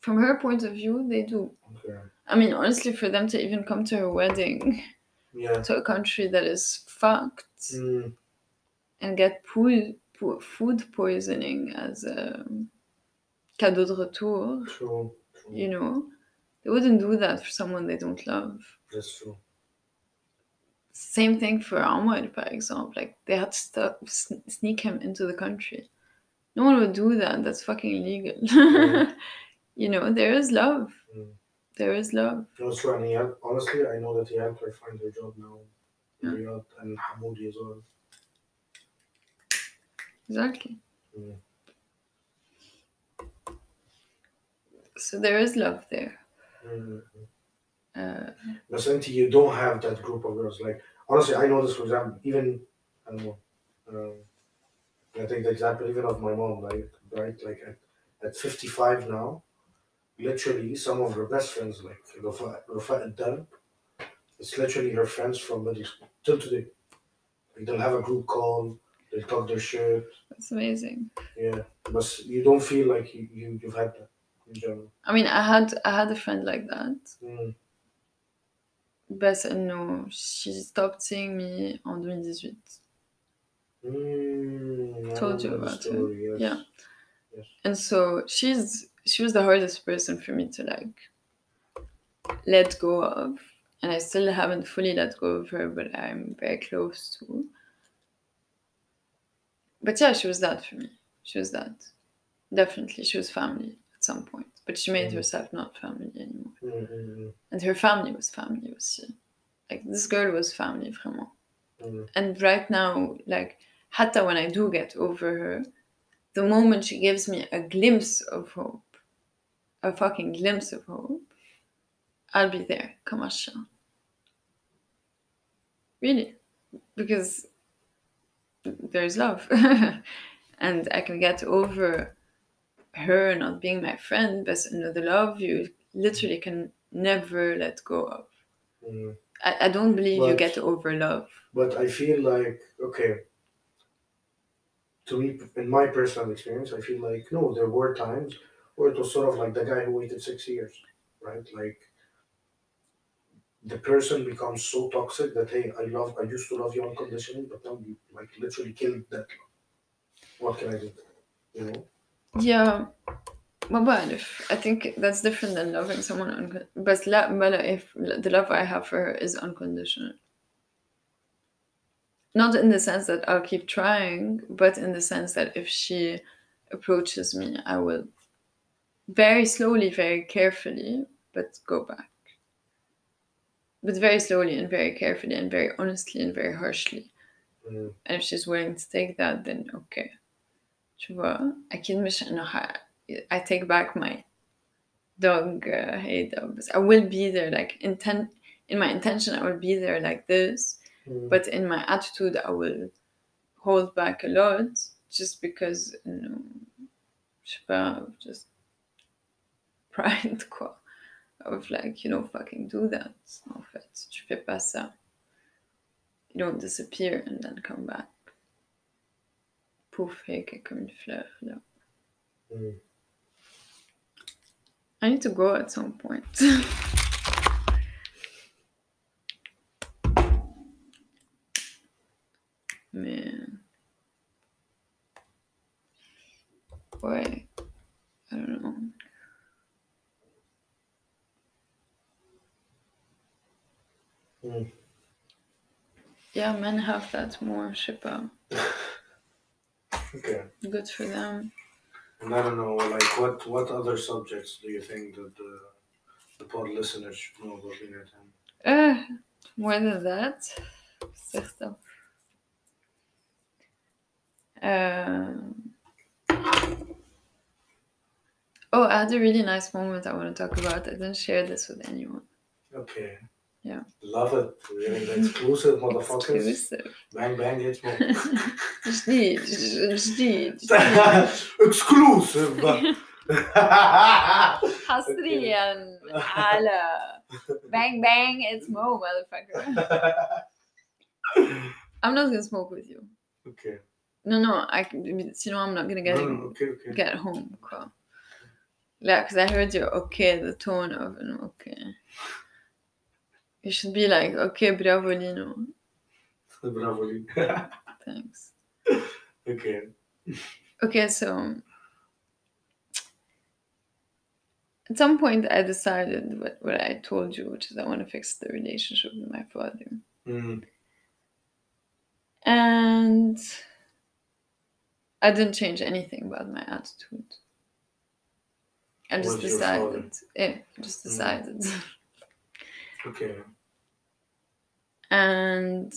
From her point of view, they do. Okay. I mean, honestly, for them to even come to her wedding. Yeah. to a country that is fucked Mm, and get pool, po- food poisoning as a cadeau de retour, true. True. you know, they wouldn't do that for someone they don't love. That's true. Same thing for Omar, for example. Like they had to stop, sn- sneak him into the country. No one would do that. That's fucking illegal. [LAUGHS] Yeah. you know, there is love. Mm. There is love. No, true. And he had, honestly, I know that he helped her find her job now. Yeah. Riyadh and Hamoudi as well. Exactly. Mm. So there is love there. Mm. Uh, But Santi, you don't have that group of girls. Like honestly, I know this. For example, even I don't know. Um, I take the example even of my mom. Like right, like at, at fifty five now, literally some of her best friends, like Rafa, Rafa and Darren. It's literally her friends from middle till today. Like they'll have a group call, they'll talk their shit. That's amazing. Yeah, but you don't feel like you, you have had that in general. I mean, I had I had a friend like that. Mm. But uh, no, she stopped seeing me on 2018. Mm, Told you about story, it. Yes. Yeah. Yes. And so she's she was the hardest person for me to like let go of. And I still haven't fully let go of her, but I'm very close to. But yeah, she was that for me. She was that. Definitely. She was family at some point. But she made Mhm. herself not family anymore. Mm, mm, And her family was family aussi. Like this girl was family, vraiment. mm, mm. And right now, like, hatta when I do get over her, the moment she gives me a glimpse of hope, a fucking glimpse of hope, I'll be there. Kamasha. Really. Because there's love. [LAUGHS] and I can get over her not being my friend, but another love you literally can never let go of. Mm. I, I don't believe you get over love. But I feel like okay. To me, in my personal experience, I feel like no, there were times where it was sort of like the guy who waited six years, right? Like the person becomes so toxic that hey, I love, I used to love you unconditionally, but now you like literally killed that love. What can I do? You know? Yeah, ما بعرف. I think that's different than loving someone uncon- بس لا بلا if the love I have for her is unconditional. Not in the sense that I'll keep trying, but in the sense that if she approaches me, I will very slowly, very carefully, but go back. But very slowly and very carefully and very honestly and very harshly. Mm. And if she's willing to take that, then okay. Tu vois, أكيد مش إنه ح- I take back my dog uh, هيدا بس I will be there like intent in my intention I will be there like this Mm. but in my attitude I will hold back a lot just because إنه je sais pas just pride, [LAUGHS] quoi. Of like, you don't fucking do that. En fait, tu fais pas ça. You don't disappear and then come back. Poufrige comme une fleur, là. Mm. I need to go at some point. [LAUGHS] Mais. Ouais. I don't know. Mm. Yeah, men have that more, pas. Okay. Good for them. And I don't know, like what what other subjects do you think that the the pod listeners should know about Time? Uh, more than that. Zeg stuff. Um, oh, I had a really nice moment I want to talk about. I didn't share this with anyone. Okay. Yeah. Love it. You're exclusive motherfuckers. Exclusive. Bang bang jetzt mal. Жди, жди. Exclusive. [LAUGHS] Hasrieren, alle. Bang bang, it's Mo, motherfucker. I'm not gonna smoke with you. Okay. No, no, I. You know, I'm not gonna get no, no, okay, okay. get home. Cool. Yeah, because I heard you. okay, the tone of an okay. You should be like, okay, [LAUGHS] bravo Lino. Thanks. okay. Okay, so at some point I decided what, what I told you, which is I want to fix the relationship with my father. Mm. And I didn't change anything about my attitude. I just father? decided. Yeah, I just Mm. [LAUGHS] Okay. and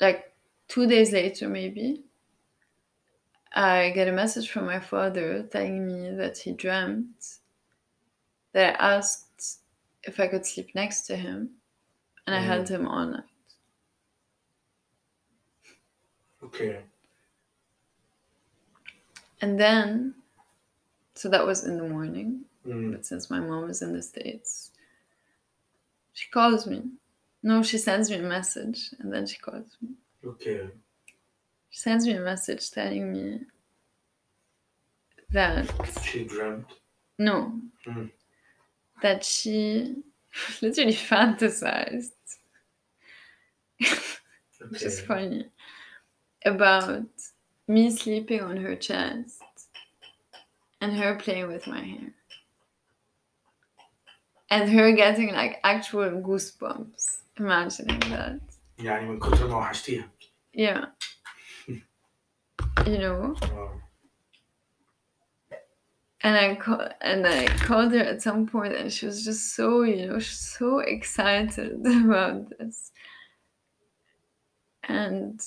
like two days later maybe i get a message from my father telling me that he dreamt that i asked if i could sleep next to him and i Mm. held him all night Okay. and then so that was in the morning Mm. but since my mom is in the states she calls me no she sends me a message and then she calls me Okay. She sends me a message telling me that She dreamt. no, Mm. that she [LAUGHS] literally fantasized, [LAUGHS] which is funny, about me sleeping on her chest and her playing with my hair And her getting like actual goosebumps imagining that. يعني من كتر ما وحشتيها. Yeah. You know? Wow. and I call, and I called her at some point, and she was just so you know she's so excited about [LAUGHS] this, and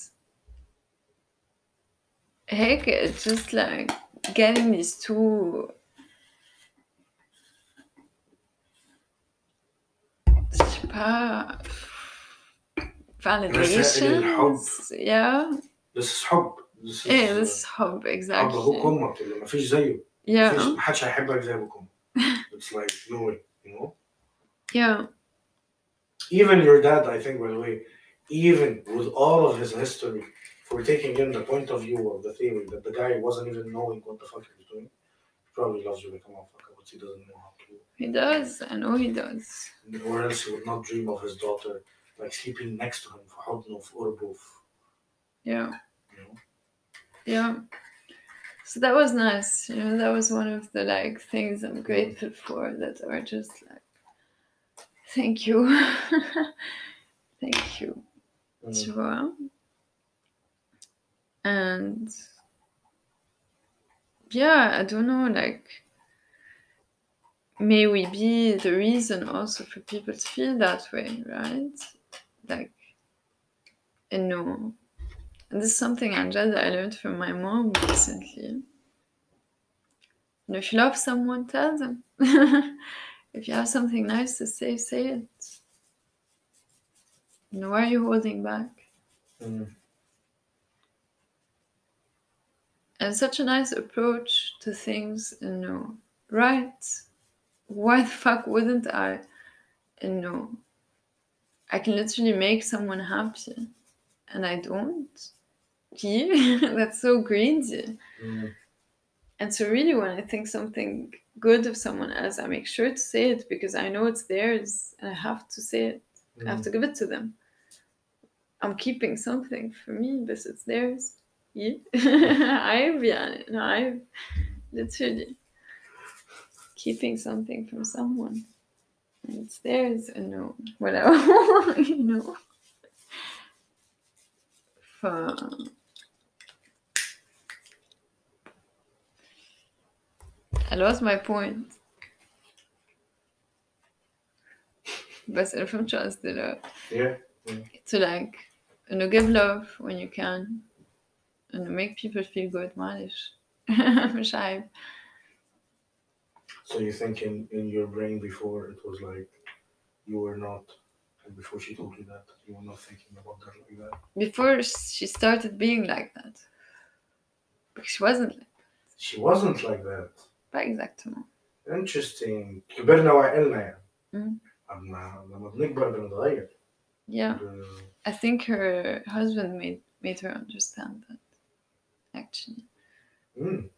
heck, it's just like getting these two. je sais pas, [SIGHS] validations. Yeah. This is حب. This is Yeah, this is hope, حب exactly. ابوك وامك اللي مفيش زيه. Yeah. مفيش محدش هيحبك زي [LAUGHS] ابوك وامك. It's like no way, you know? Yeah. Even your dad, I think, by the way, even with all of his history, for taking in the point of view of the theory that the guy wasn't even knowing what the fuck he was doing, he probably loves you like a motherfucker, but he doesn't know how to. He does. I know he does. Or else he would not dream of his daughter like sleeping next to him for حضنه في قربه في- Yeah. you know? Yeah. So that was nice. You know, that was one of the like things I'm grateful for that are just like thank you. [LAUGHS] thank you. Mm. Tu vois? And yeah, I don't know, like may we be the reason also for people to feel that way, right? Like and no. And this is something Angela I learned from my mom recently. And if you love someone, tell them. [LAUGHS] if you have something nice to say, say it. Know, why are you holding back? Mm. And such a nice approach to things, you know, right? Why the fuck wouldn't I? You know, I can literally make someone happy, and I don't. Gee, [LAUGHS] That's so greedy. Mm. And so, really, when I think something good of someone else, I make sure to say it because I know it's theirs and I have to say it. I have Mm. to give it to them. I'm keeping something for me, but it's theirs. İyi. Hayır yani. Hayır. Literally. Keeping something from someone. And it's theirs and no. Whatever. [LAUGHS] you know. From... I lost my point. Basel from Charles Diller. Yeah. yeah. To like, you know, give love when you can. make people feel good معلش [LAUGHS] مش عيب So you think in, in your brain before it was like you were not, and before she told you that, you were not thinking about that like that? before she started being like that because she wasn't like She wasn't like that. pas exactement Interesting. كبرنا وعقلنا يعني. مم. أما لما بنكبر بنتغير. yeah ب- I think her husband made made her understand that Mm.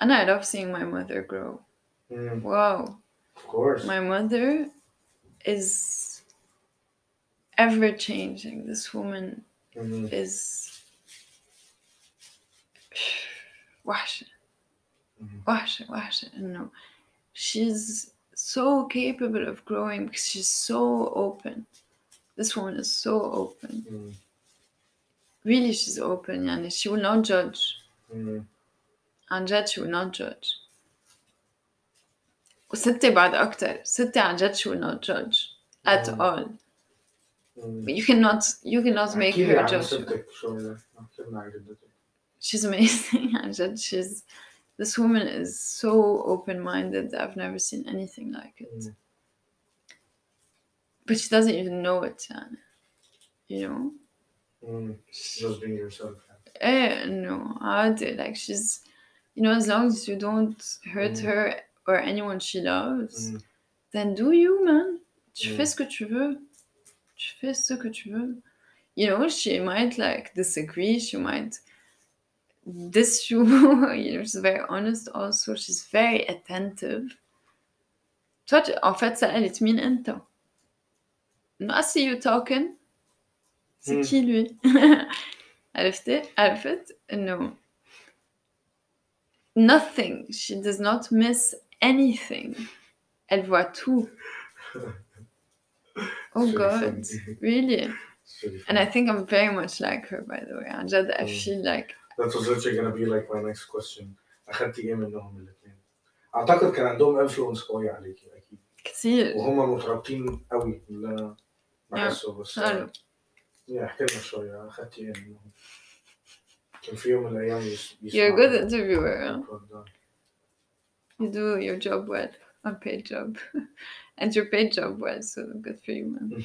And I love seeing my mother grow. Mm. Wow. Of course. My mother is ever changing. This woman mm-hmm. is. Wash mm-hmm. wash wash no she's so capable of growing because she's so open this woman is so open mm. really she's open and she will not judge مم. عن جد she will not judge وستي بعد أكتر ستي عن جد she will not judge at مم. all مم. you cannot you cannot make احكي لي her عن judge you. ستك شوية احكي لنا عن جدتك she's amazing عن جد [LAUGHS] she's this woman is so open-minded I've never seen anything like it مم. but she doesn't even know it يعني you know مم. just being yourself eh no عادي like she's you know as long as you don't hurt Mm. her or anyone she loves مم. then do you man tu Mm. fais ce que tu veux tu fais ce que tu veux you know she might like disagree she might diss [LAUGHS] you you know she's very honest also she's very attentive toi tu- en fait سألت مين انت No, I see you talking c'est Mm. qui lui [LAUGHS] عرفتي عرفت انه nothing she does not miss anything elle voit tout oh It's really god funny. really It's really and I funny. think I'm very much like her by the way عن جد I Mm. feel like That was literally gonna be like my next question اخدتي ايه منهم الاثنين؟ اعتقد كان عندهم انفلونس قوي عليكي اكيد كثير وهم مترابطين قوي اللي انا بحسه بس حلو يا احكي لنا شويه اخدتي ايه منهم؟ كان في يوم من الايام يس- you're a good يسمعوا interviewer huh? البودكاست. you do your job well unpaid job [LAUGHS] and your paid job well so good for you man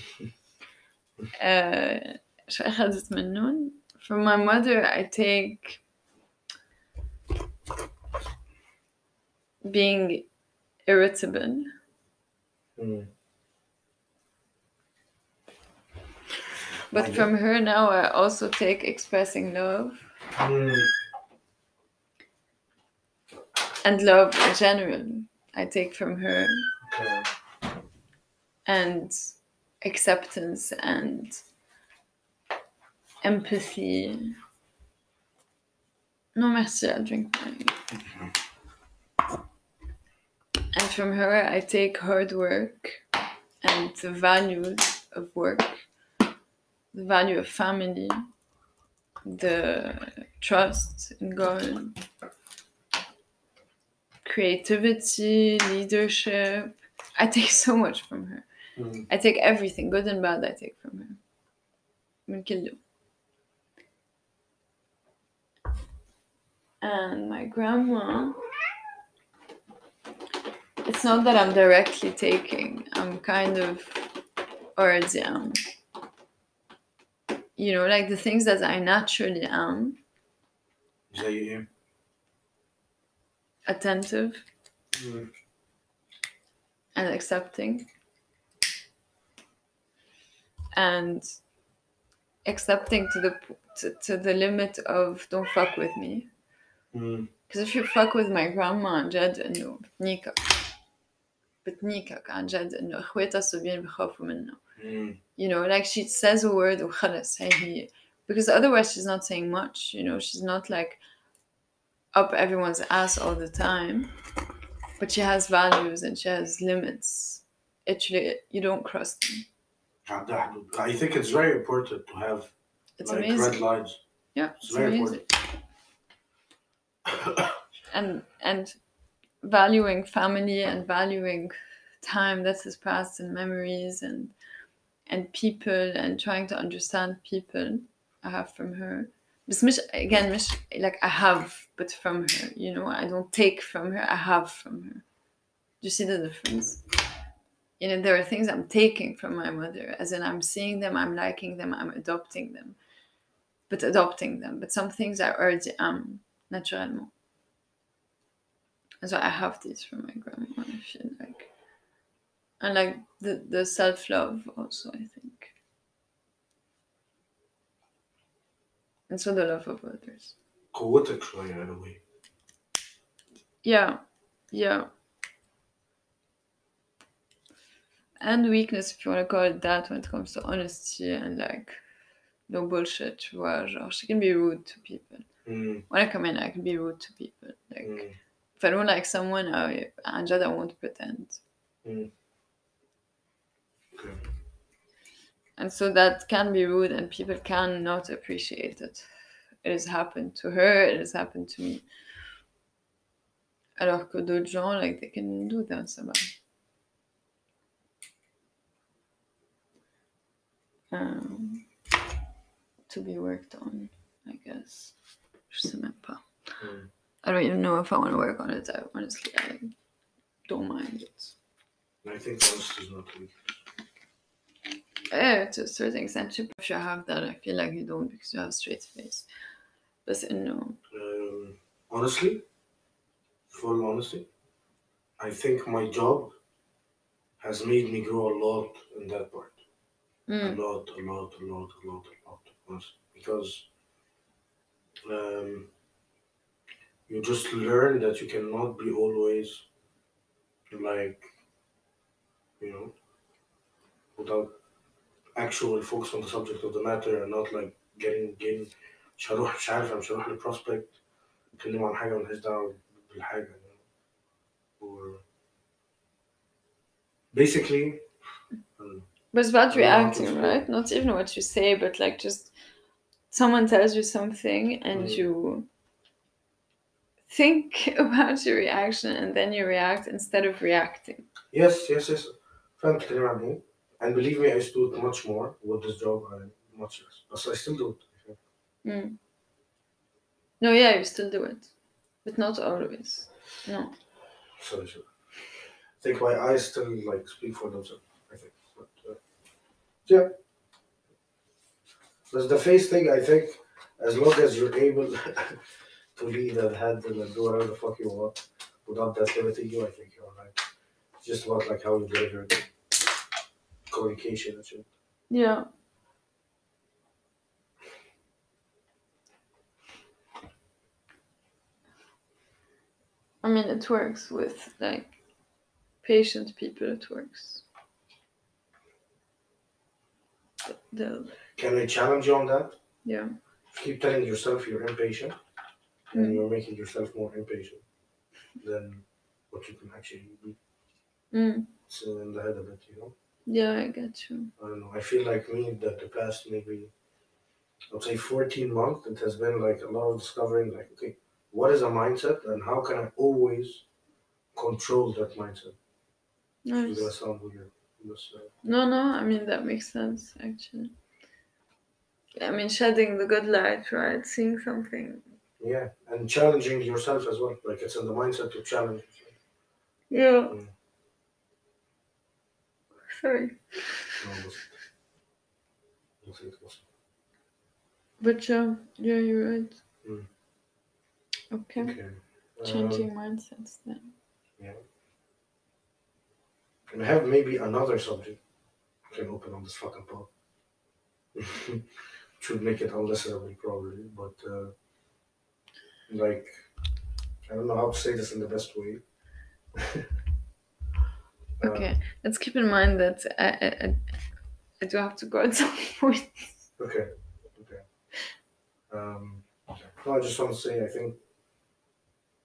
uh, [LAUGHS] شو أخذت منهم from my mother I take being irritable مم. But from her now I also take expressing love مم. and love in general I take from her Okay. and acceptance and empathy. No, merci, I'll drink mine. And from her, I take hard work and the values of work, the value of family, the trust in God, creativity, leadership. I take so [LAUGHS] much from her. مم. I take everything, good and bad, I take from her. من كله. And my grandma, it's not that I'm directly taking, I'm kind of already am. You know, like the things that I naturally am, زي ايه؟ attentive مم. and accepting. And accepting to the to, to the limit of don't fuck with me. مم. Because if you fuck with my grandma عن جد انه بتنيكك بتنيكك عن جد انه اخواتها الصبيان بخافوا منه. You know, like she says a word, [LAUGHS] because otherwise she's not saying much. You know, she's not like up everyone's ass all the time, but she has values and she has limits. Actually, you don't cross them. I think it's very important to have it's like amazing. red lines. Yeah, it's, it's very amazing. important. and and valuing family and valuing time that has passed and memories and and people and trying to understand people I have from her. But mish, again, like I have, but from her, you know, I don't take from her, I have from her. Do you see the difference? You know, there are things I'm taking from my mother, as in I'm seeing them, I'm liking them, I'm adopting them, but adopting them. But some things I already am, naturellement. And so I have these from my grandmother. if you like and like the, the self-love also i think. And so the love of others. Co-actually in a way. Yeah. Yeah. And weakness if you want to call it that when it comes to honesty and like no bullshit where she can be rude to people. Mm. when i come in i can be rude to people. Like mm. if i don't like someone i i just i won't pretend. Mm. And so that can be rude and people can not appreciate it. It has happened to her it has happened to me. Alors que d'autres gens like they can do that ça va um, to be worked on I guess. Je sais même pas. Mm. I don't even know if I want to work on it I, honestly I don't mind it. I think is not weak. Yeah, to a certain extent, if you have that, I feel like you don't because you have a straight face. But no, Um, honestly, full honesty, I think my job has made me grow a lot in that part. mm, A lot, a lot, a lot, a lot, a lot. Honestly. Because um, you just learn that you cannot be always like, you know, without actual focus on the subject of the matter and not like getting getting مش هروح مش عارف أنا مش هروح للبروسبكت اتكلم عن حاجه ملهاش دعوه بالحاجه you know. or basically um, but it's about Yeah, reacting, it's- right? Not even what you say, but like just someone tells you something and Mm. you think [LAUGHS] about your reaction and then you react instead of reacting. yes yes yes فاهم بتتكلم عن ايه and believe me I used to do it much more with this job I much less. But I still do it Mm. No, yeah, you still do it, but not always. No. sorry sorry I think my eyes still like speak for themselves I think. But uh, yeah. There's the face thing I think. As long as you're able [LAUGHS] to lead and handle and do whatever the fuck you want without that limiting you I think you're alright it's just about like how you deliver it communication and shit Yeah. I mean, it works with like patient people, it works. They'll- can I challenge you on that yeah. keep telling yourself you're impatient and Mm. you're making yourself more impatient than what you can actually be. Mm. It's in the head of it, you know. Yeah, I get you. I don't know. I feel like me that the past maybe I would say 14 months, it has been like a lot of discovering like, okay, what is a mindset and how can I always control that mindset? Nice. gonna sound weird. Uh, No, no, I mean, that makes sense actually. I mean, shedding the good light, right? Seeing something. yeah, and challenging yourself as well. Like it's in the mindset to challenge yourself. Yeah. Sorry. No, it wasn't. I think it was. But yeah, yeah, you're right. Mm. Okay. Okay. Um, Changing mindsets then. Yeah. And I have maybe another subject I can open on this fucking pod. [LAUGHS] Should make it unnecessary probably, but uh, like I don't know how to say this in the best way. [LAUGHS] Okay, let's keep in mind that I, I, I, do have to go at some [LAUGHS] point. okay. Okay. Um. No, I just want to say I think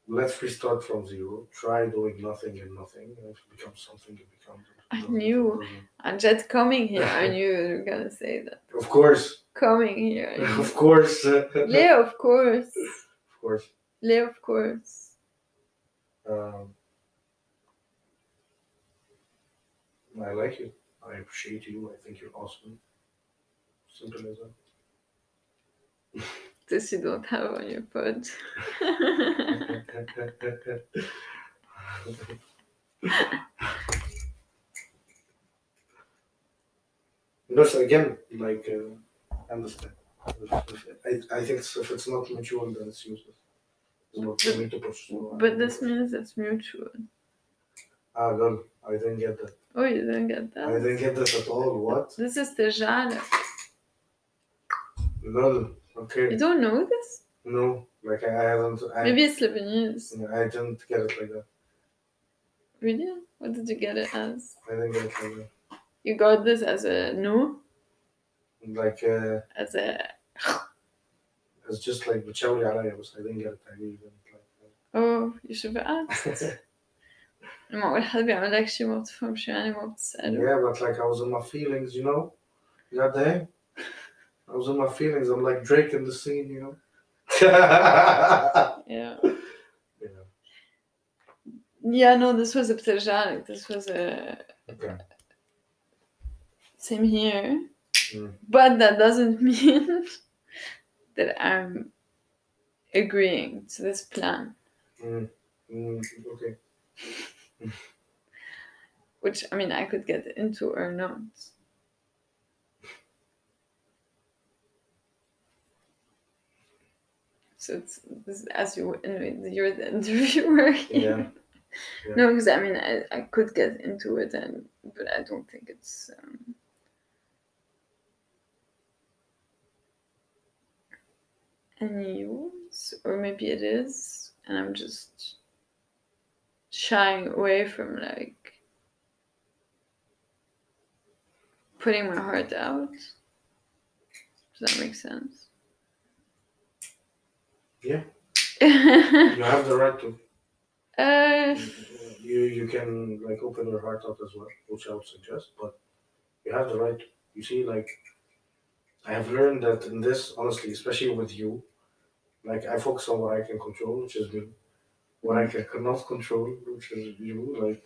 let's restart from zero. Try doing nothing and nothing, and if it becomes something, it becomes. I knew. And just coming here, I [LAUGHS] knew you were gonna say that. Of course, Coming here. [LAUGHS] Of course, yeah, of course. of course. course. Leo, of course. Um, I like you. I appreciate you. I think you're awesome. Simple as [LAUGHS] that. This you don't have on your pod. no, [LAUGHS] again, like, uh, understand. I, I think if it's not mutual, then it's useless. It's not for me to push. but this means it's mutual. Ah, no, I didn't get that. Oh, you didn't get that? I didn't get that at all. What? This is Tejana. No, okay. You don't know this? No, like I haven't. I, Maybe it's Lebanese. I didn't get it like that. Really? What did you get it as? I didn't get it like that. You got this as a no? Like a, As a. it's just like, I didn't get it. I didn't get it. Oh, you should have asked. [LAUGHS] Well, it help you out actually what's functioning, what's Yeah, but like I was in my feelings, you know, that day. I was in my feelings. I'm like Drake in the scene, you know. [LAUGHS] yeah. Yeah. Yeah. No, this was a Pterjanic. This was a. Okay. Same here. Mm. But that doesn't [LAUGHS] mean that I'm agreeing to this plan. Mm. Mm. Okay. [LAUGHS] which I mean I could get into or not. So it's this, as you you're the [LAUGHS] interviewer. here. Yeah. No, because I mean I, I could get into it and but I don't think it's um, any use or maybe it is and I'm just shying away from like putting my heart out. Does that make sense? Yeah. [LAUGHS] You have the right to. Uh, You you can like open your heart out as well, which I would suggest, but you have the right. To. You see, like I have learned that in this, honestly, especially with you, like I focus on what I can control, which is me. What I cannot control, which is you. Like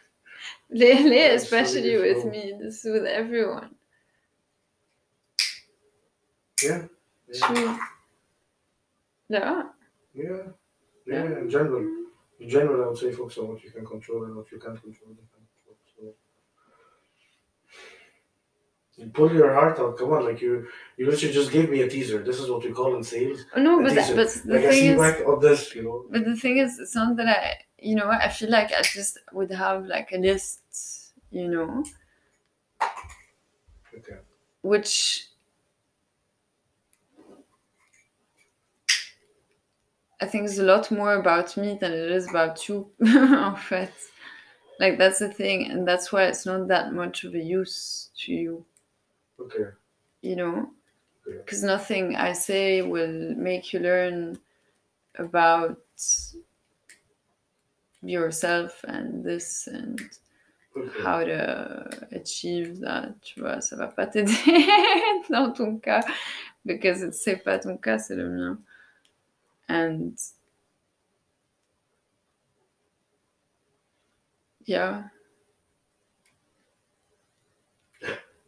That's especially with me, this is with everyone. yeah, yeah, True. Yeah. yeah, yeah. In general, in general, I would say focus on what you can control and what you can't control. You can't control. So, you pull your heart out. Come on, like you, you literally just gave me a teaser. This is what we call in sales. Oh, no, but, teaser. but the like thing is, on this, you know. but the thing is, it's not that I, you know, I feel like I just would have like a list, you know, Okay. which I think is a lot more about me than it is about you, [LAUGHS] en fait. Like that's the thing, and that's why it's not that much of a use to you, Okay. you know, Yeah. because nothing I say will make you learn about yourself and this and Okay. how to achieve that, tu vois, ça va pas t'aider [LAUGHS] dans ton cas, because c'est pas ton cas, c'est le mien. And yeah,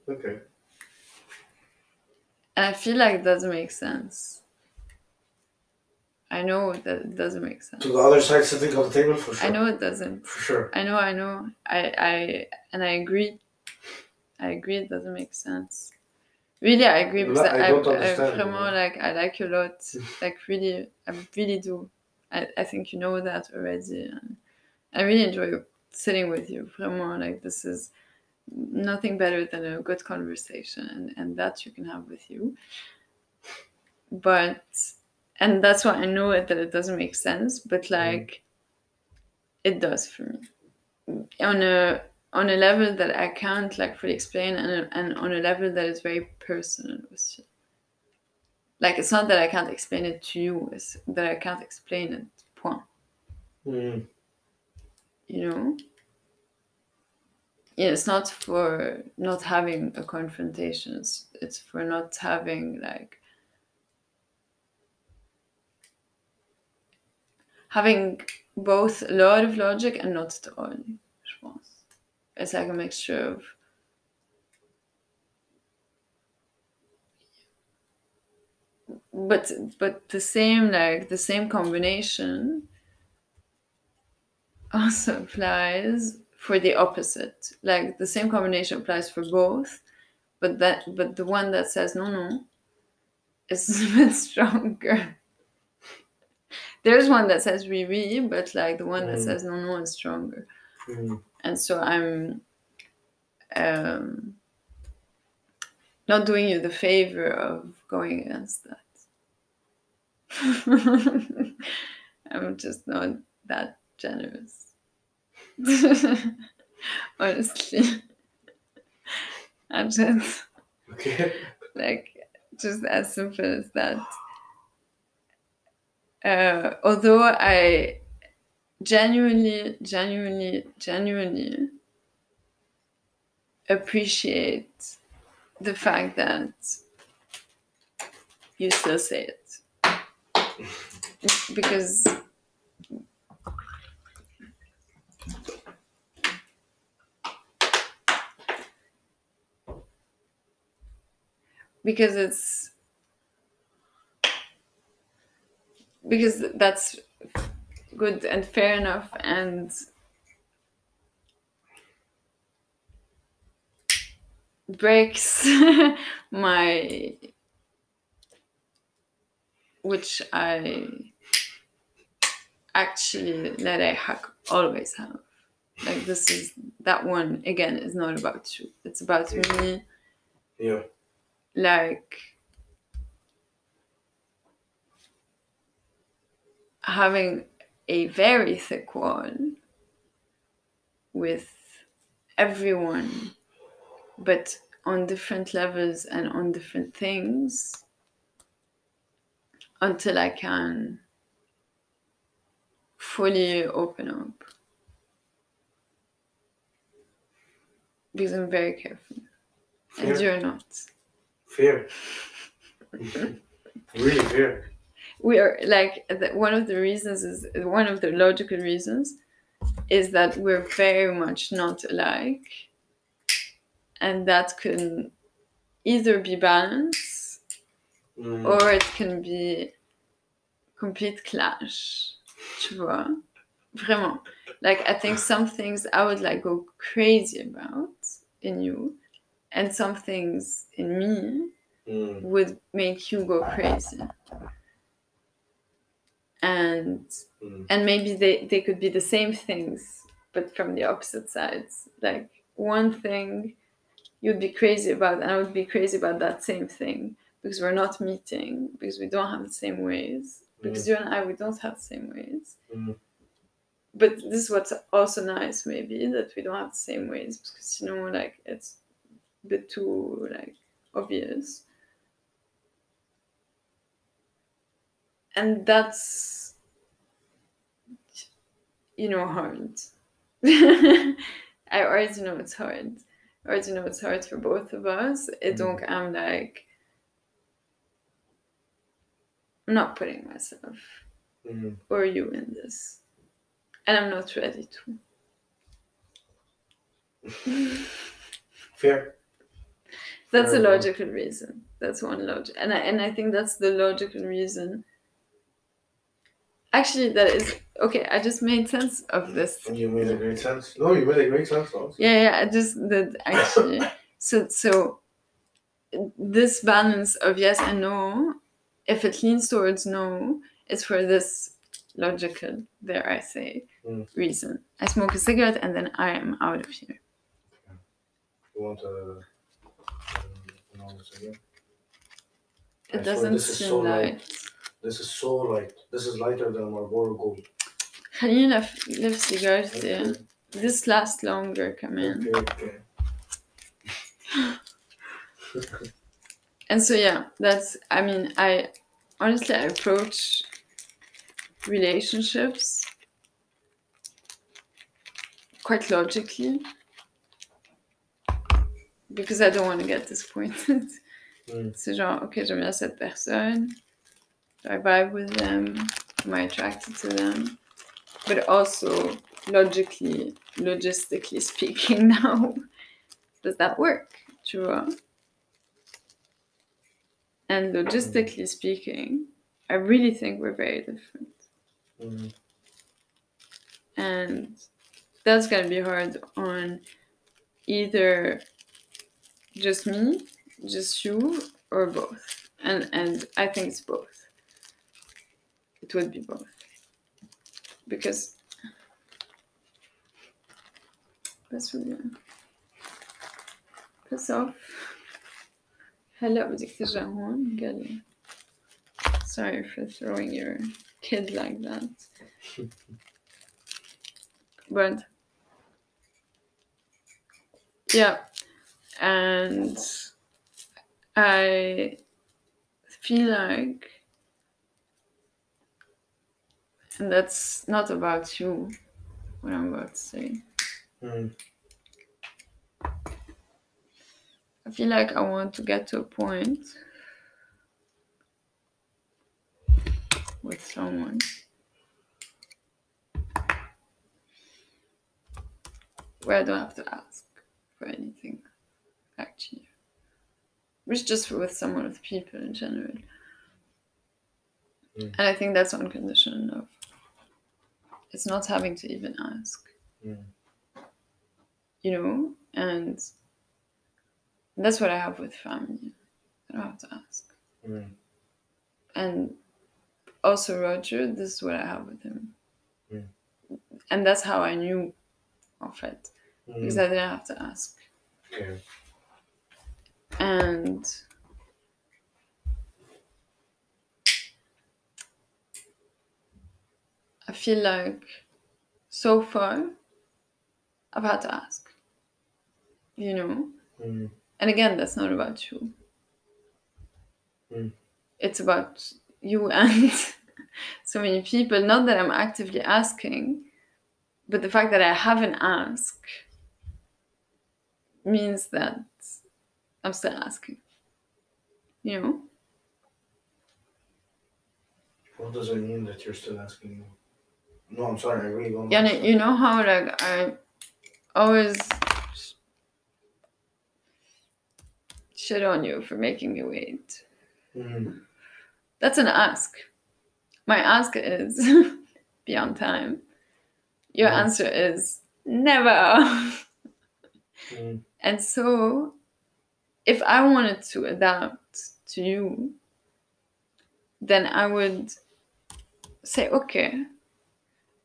Okay. And I feel like it doesn't make sense. I know that it doesn't make sense. To the other side, sitting on the table for sure. I know it doesn't. For sure. I know, I know. I, I, and I agree. I agree. It doesn't make sense. Really, I agree because I I, don't I, understand, vraiment, like I like you a lot. [LAUGHS] like really, I really do. I, I think you know that already. I really enjoy sitting with you. Vraiment, like this is nothing better than a good conversation, and and that you can have with you. But and that's why I know it that it doesn't make sense, but like it does for me on a on a level that I can't like fully explain, and and on a level that is very personal with you. Like it's not that I can't explain it to you; it's that I can't explain it. Point. Mm. You know. Yeah, it's not for not having a confrontation. It's, it's for not having like having both a lot of logic and not at all. It's like a mixture of but but the same like the same combination also [LAUGHS] applies for the opposite. Like the same combination applies for both but that but the one that says no no is [LAUGHS] a bit stronger. There's one that says oui oui but like the one that Mm. says no no is stronger. Mm. and so i'm um, not doing you the favor of going against that. [LAUGHS] I'm just not that generous [LAUGHS] honestly i'm just Okay. like just as simple as that uh, although i genuinely, genuinely, genuinely appreciate the fact that you still say it. Because because it's because that's good and fair enough and breaks [LAUGHS] my which I actually that I hack always have. Like this is that one again is not about you. It's about me Yeah. Like having a very thick wall with everyone but on different levels and on different things until I can fully open up. Because I'm very careful. And you're not. Fair. [LAUGHS] really fair. we are like the, one of the reasons is one of the logical reasons is that we're very much not alike and that can either be balance Mm. or it can be complete clash tu vois vraiment like i think some things i would like go crazy about in you and some things in me Mm. would make you go crazy and Mm. and maybe they, they could be the same things but from the opposite sides like one thing you'd be crazy about and i would be crazy about that same thing because we're not meeting because we don't have the same ways because you and i we don't have the same ways Mm. but this is what's also nice maybe that we don't have the same ways because you know like it's bit too like obvious and that's you know hard [LAUGHS] i already know it's hard i already know it's hard for both of us et Mm. donc i'm like i'm not putting myself Mm. or you in this and i'm not ready to [LAUGHS] Fair. That's a logical reason. That's one logic, and I, and I think that's the logical reason. Actually, that is okay. I just made sense of this. You made a great sense. No, you made a great sense. Also. Yeah, yeah. I just did actually. [LAUGHS] so so this balance of yes and no, if it leans towards no, it's for this logical, dare I say, Mm. reason. I smoke a cigarette and then I am out of here. You want to uh, know this again? It I swear doesn't this is seem so like. light. This is so light. This is lighter than Marlboro Gold. خلينا في في سيجارتي. Okay. This lasts longer كمان. Okay, okay. [LAUGHS] And so yeah, that's I mean I honestly I approach relationships quite logically because I don't want to get disappointed. Mm. [LAUGHS] C'est genre, ok, j'aime bien cette personne. Do I vibe with them? Am I attracted to them? But also, logically, logistically speaking, [LAUGHS] now, does that work? Tu vois? And logistically speaking, I really think we're very different. Mm. And that's gonna be hard on either just me, just you, or both. And and I think it's both. It would be both. Because بس بدي بس off هلا بدك ترجع هون قال لي sorry for throwing your kid like that [LAUGHS] but yeah and i feel like And that's not about you, what I'm about to say. Mm. I feel like I want to get to a point with someone where I don't have to ask for anything, actually. Which just with someone with people in general. Mm. And I think that's unconditional love. It's not having to even ask, Mm. you know? And that's what I have with family. I don't have to ask. Mm. And also Roger, this is what I have with him. Mm. And that's how I knew of it. Because Mm. I didn't have to ask. Okay. And I feel like so far I've had to ask. You know? Mm. And again, that's not about you. Mm. It's about you [LAUGHS] and so many people. Not that I'm actively asking, but the fact that I haven't asked means that I'm still asking. You know? What does it mean that you're still asking me? No, I'm sorry, I really don't Yeah, understand. you know how like I always shit on you for making me wait. Mm. That's an ask. My ask is [LAUGHS] be on time. Your Mhm. answer is never. Mm. and so, if I wanted to adapt to you, then I would say, okay,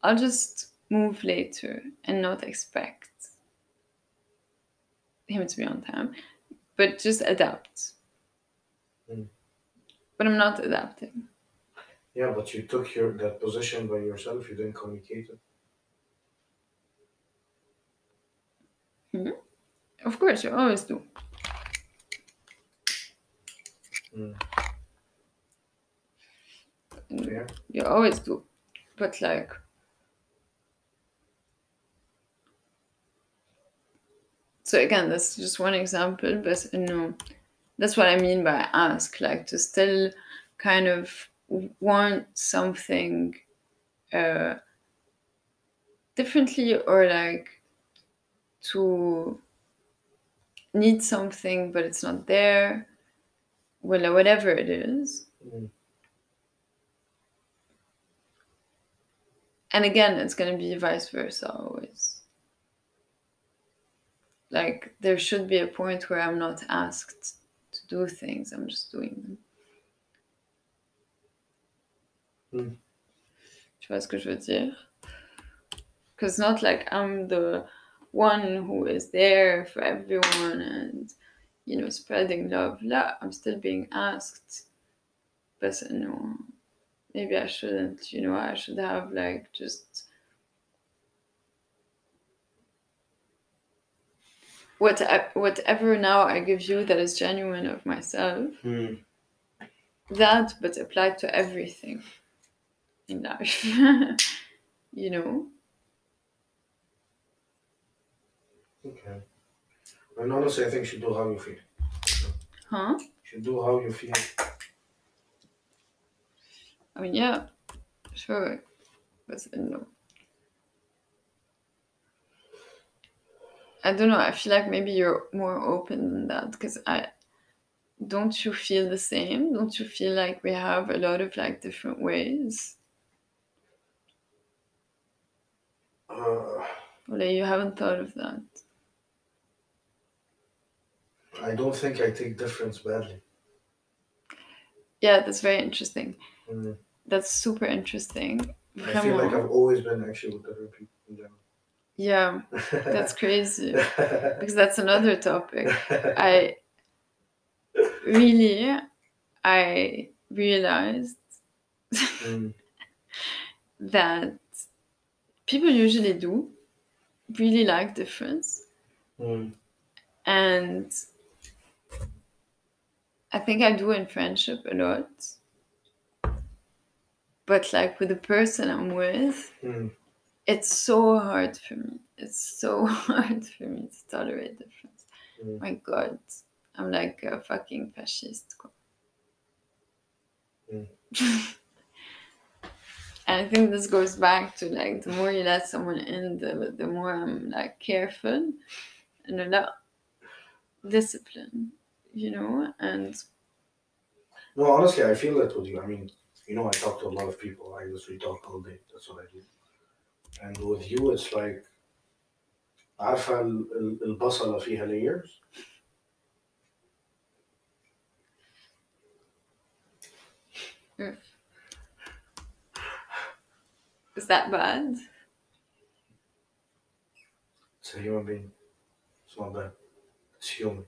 I'll just move later and not expect him to be on time, but just adapt. Mm. But I'm not adapting. Yeah, but you took your that position by yourself. You didn't communicate it. Of course, you always do. Mm. Yeah. You always do. But like So again, that's just one example, but you know, that's what I mean by ask, like to still kind of want something uh differently or like to need something but it's not there. Well, whatever it is. Mm. And again, it's going to be vice versa always. Like, there should be a point where I'm not asked to do things, I'm just doing them. Hmm. Tu vois ce que je veux dire? Because not like I'm the one who is there for everyone and, you know, spreading love. La, I'm still being asked. But, you know, maybe I shouldn't, you know, I should have like just what whatever now I give you that is genuine of myself, Mm. that but applied to everything in life. [LAUGHS] you know? Okay. And honestly, I think you should do how you feel. Huh? You should do how you feel. I mean yeah, sure. But uh, no. I don't know, I feel like maybe you're more open than that because I don't you feel the same? Don't you feel like we have a lot of like different ways? Uh, Or you haven't thought of that? I don't think I take difference badly. Yeah, that's very interesting. Mm. That's super interesting. I feel like I've always been actually with other people in general. Yeah, [LAUGHS] that's crazy. [LAUGHS] Because that's another topic. I really, I realized Mm. [LAUGHS] that people usually do really like difference. Mm. And I think I do in friendship a lot. but like with the person I'm with, Mm. it's so hard for me. It's so [LAUGHS] hard for me to tolerate difference. Mm. My God, I'm like a fucking fascist. Mm. [LAUGHS] and I think this goes back to like the more you let someone in, the the more I'm like careful and a lot discipline, you know, and No, honestly, I feel that with you. I mean, you know, I talk to a lot of people. I literally talk all day. That's what I do. And with you, it's like عارفة ال- ال- البصلة فيها layers is that bad? It's a human being. It's not bad. It's human.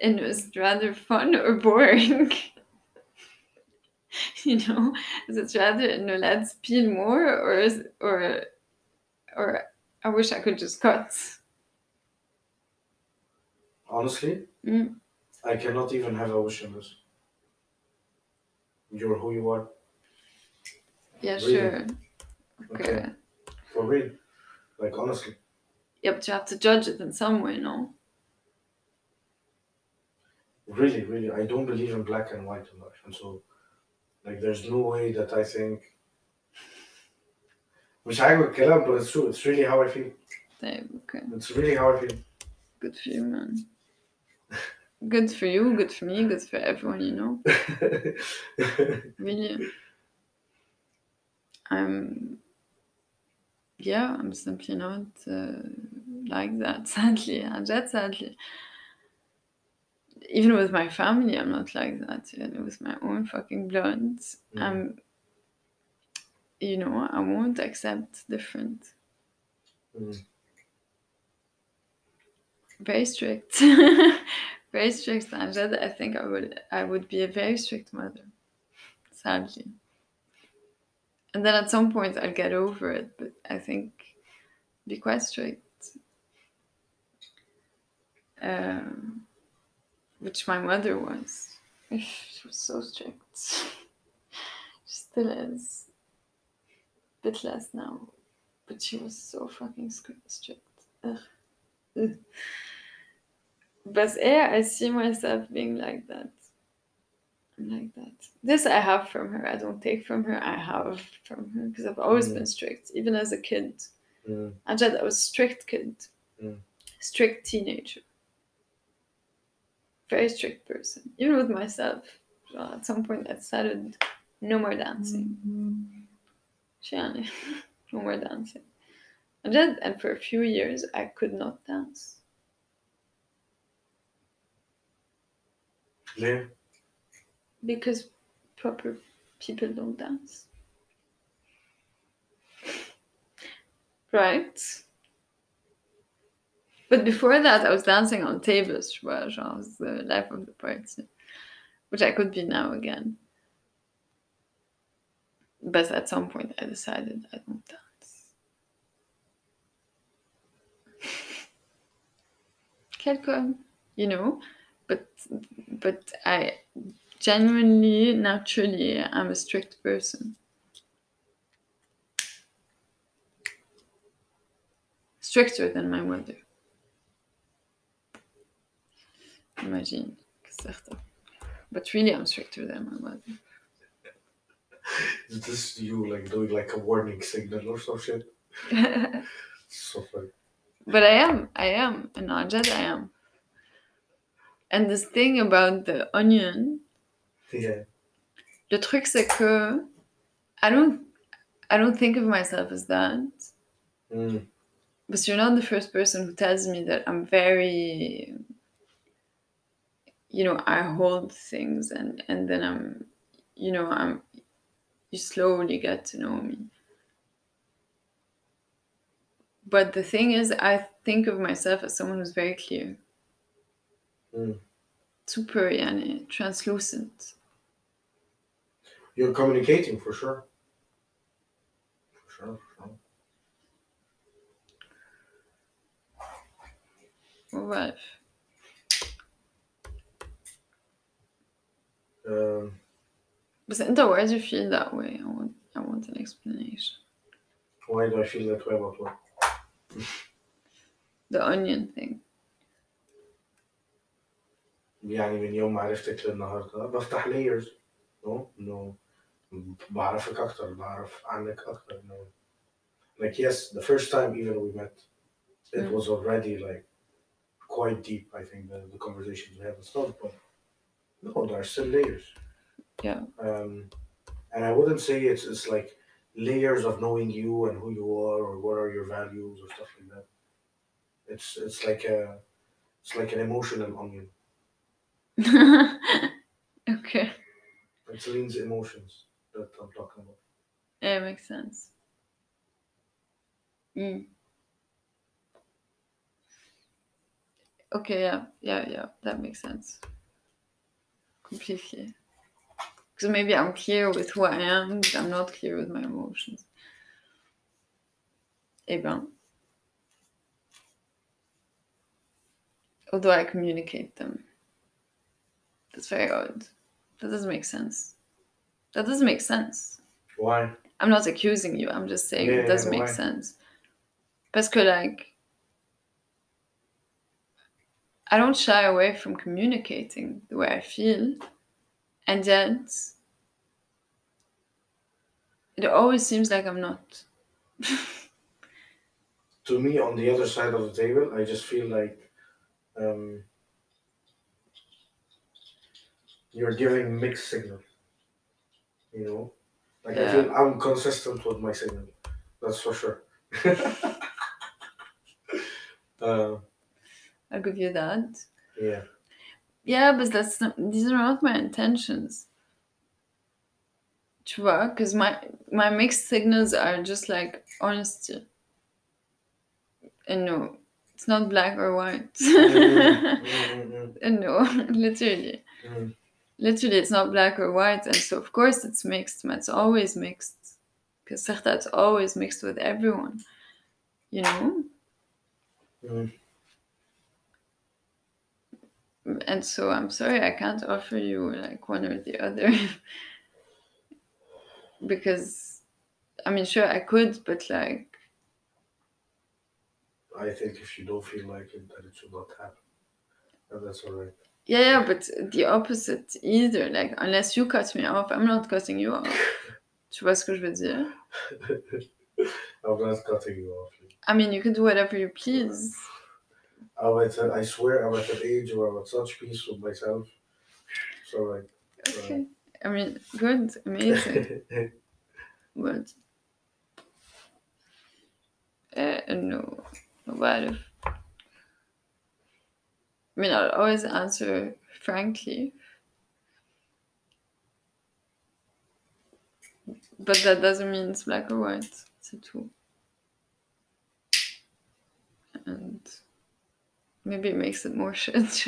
and it was rather fun or boring. [LAUGHS] you know, is it rather no let's peel more or is it, or or I wish I could just cut. Honestly, mm. I cannot even have a wish on this. You're who you are. Yeah, really. sure. Okay. okay. For real. Like honestly. Yeah, but you have to judge it in some way, no? really, really, I don't believe in black and white much, and so like there's no way that I think. Which I would kill up, but it's true. It's really how I feel. Okay. It's really how I feel. Good for you, man. good for you. Good for me. Good for everyone. You know. [LAUGHS] really. I'm. Yeah, I'm simply not uh, like that. [LAUGHS] Sadly, and sadly. Even with my family, I'm not like that. Even with my own fucking blood, Mm. I'm. You know, I won't accept different. Mm. Very strict. [LAUGHS] very strict. And that, I think I would. I would be a very strict mother. Sadly. And then at some point I'll get over it, but I think be quite strict. Um, which my mother was. [LAUGHS] She was so strict. [LAUGHS] she still is. Bit less now, but she was so fucking strict. Ugh. [LAUGHS] But yeah, I see myself being like that. I'm like that. This I have from her. I don't take from her. I have from her because I've always Mm. been strict, even as a kid. Mm. I just I was strict kid, Mm. strict teenager, very strict person, even with myself. Well, at some point, I decided no more dancing. Mm-hmm. [LAUGHS] no more dancing. And then, and for a few years, I could not dance. Yeah. Because proper people don't dance. Right? But before that, I was dancing on tables, which was the life of the party, which I could be now again. But at some point, I decided I don't dance. [LAUGHS] Quelcome, you know, but but I genuinely, naturally, I'm a strict person. Stricter than my mother. Imagine. heb. But really, I'm stricter than my mother. Is this you like doing like a warning signal or some shit? [LAUGHS] So funny. But I am, I am, and not just I am. And this thing about the onion, Yeah. le truc c'est que I don't, I don't think of myself as that. Mm. But you're not the first person who tells me that I'm very, you know, I hold things and and then I'm, you know, I'm, you slowly get to know me. But the thing is, I think of myself as someone who's very clear, Mm. super, yani, translucent. You're communicating for sure. For sure, for sure. Right. Um, But انت why do you feel that way? I want I want an explanation. Why do I feel that way about what? The onion thing. يعني من يوم ما عرفتك للنهارده بفتح layers no no بعرفك اكتر بعرف عنك اكتر no like yes the first time even we met it Mm. was already like quite deep I think the, the conversations we had and stuff but no there are still layers Yeah. um and I wouldn't say it's it's like layers of knowing you and who you are or what are your values or stuff like that it's it's like a it's like an emotional onion [LAUGHS] okay. It's Line's emotions that I'm talking about. Yeah, it makes sense. Mm. Okay, yeah, yeah, yeah, that makes sense. Completely. Because maybe I'm clear with who I am, but I'm not clear with my emotions. Eh ben. Although I communicate them. That's very odd. That doesn't make sense. That doesn't make sense. Why? I'm not accusing you. I'm just saying Yeah, it doesn't yeah, make sense. Parce que like I don't shy away from communicating the way I feel, and yet it always seems like I'm not. [LAUGHS] To me, on the other side of the table, I just feel like um, you're giving mixed signals. You know, like I feel I'm consistent with my signal. That's for sure. [LAUGHS] uh, I'll give you that. yeah, Yeah, but that's not, these are not my intentions. Tu vois, because my my mixed signals are just like honesty. And no, it's not black or white. Mm, mm, mm, And no, [LAUGHS] literally. mm. Literally, it's not black or white, and so of course it's mixed. but It's always mixed, because it's always mixed with everyone. You know. And so I'm sorry I can't offer you like one or the other. [LAUGHS] because I mean sure I could, but like I think if you don't feel like it, then it should not happen, and that's alright. yeah, yeah, but the opposite either. Like unless you cut me off, I'm not cutting you off. [LAUGHS] Tu vois ce que je veux dire? [LAUGHS] I'm not cutting you off. I mean you can do whatever you please. I'm at a, I swear I'm at an age where I'm at such peace with myself. So like, Okay. I mean good, amazing. [LAUGHS] But uh, no, what if? I mean, I'll always answer frankly, but that doesn't mean it's black or white. It's a two, and Maybe it makes it more sense.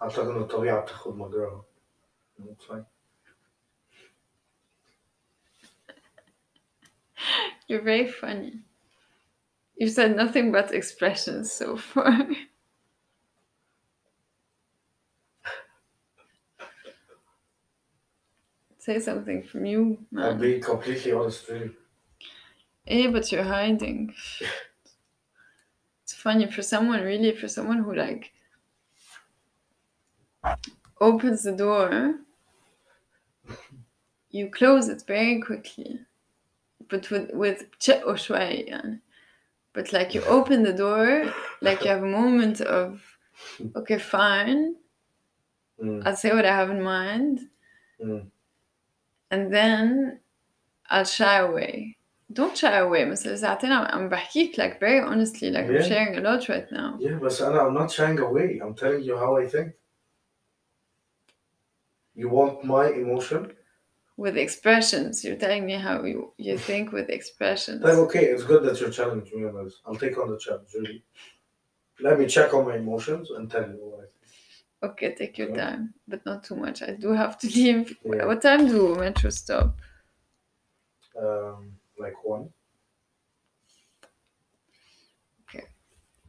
I'm talking to my girl. You know what I'm saying? [LAUGHS] You're very funny. You said nothing but expressions so far. [LAUGHS] Say something from you, man. I'll be completely honest with you. Yeah, but you're hiding. it's funny for someone really for someone who like opens the door. You close it very quickly, but with with but like you open the door, like you have a moment of okay, fine. Mm. I'll say what I have in mind. Mm. And then I'll shy away. Don't shy away مثلا ساعتين عم عم بحكيك like very honestly like I'm Yeah. sharing a lot right now. Yeah, but Sana, I'm not shying away. I'm telling you how I think. You want my emotion? With expressions, you're telling me how you, you think with expressions. Then okay, it's good that you're challenging me on this. I'll take on the challenge, really. Let me check on my emotions and tell you what I think. Okay, take your Yeah. time, but not too much. I do have to [LAUGHS] leave. Yeah. What time do metro stop? Um, like one. Okay,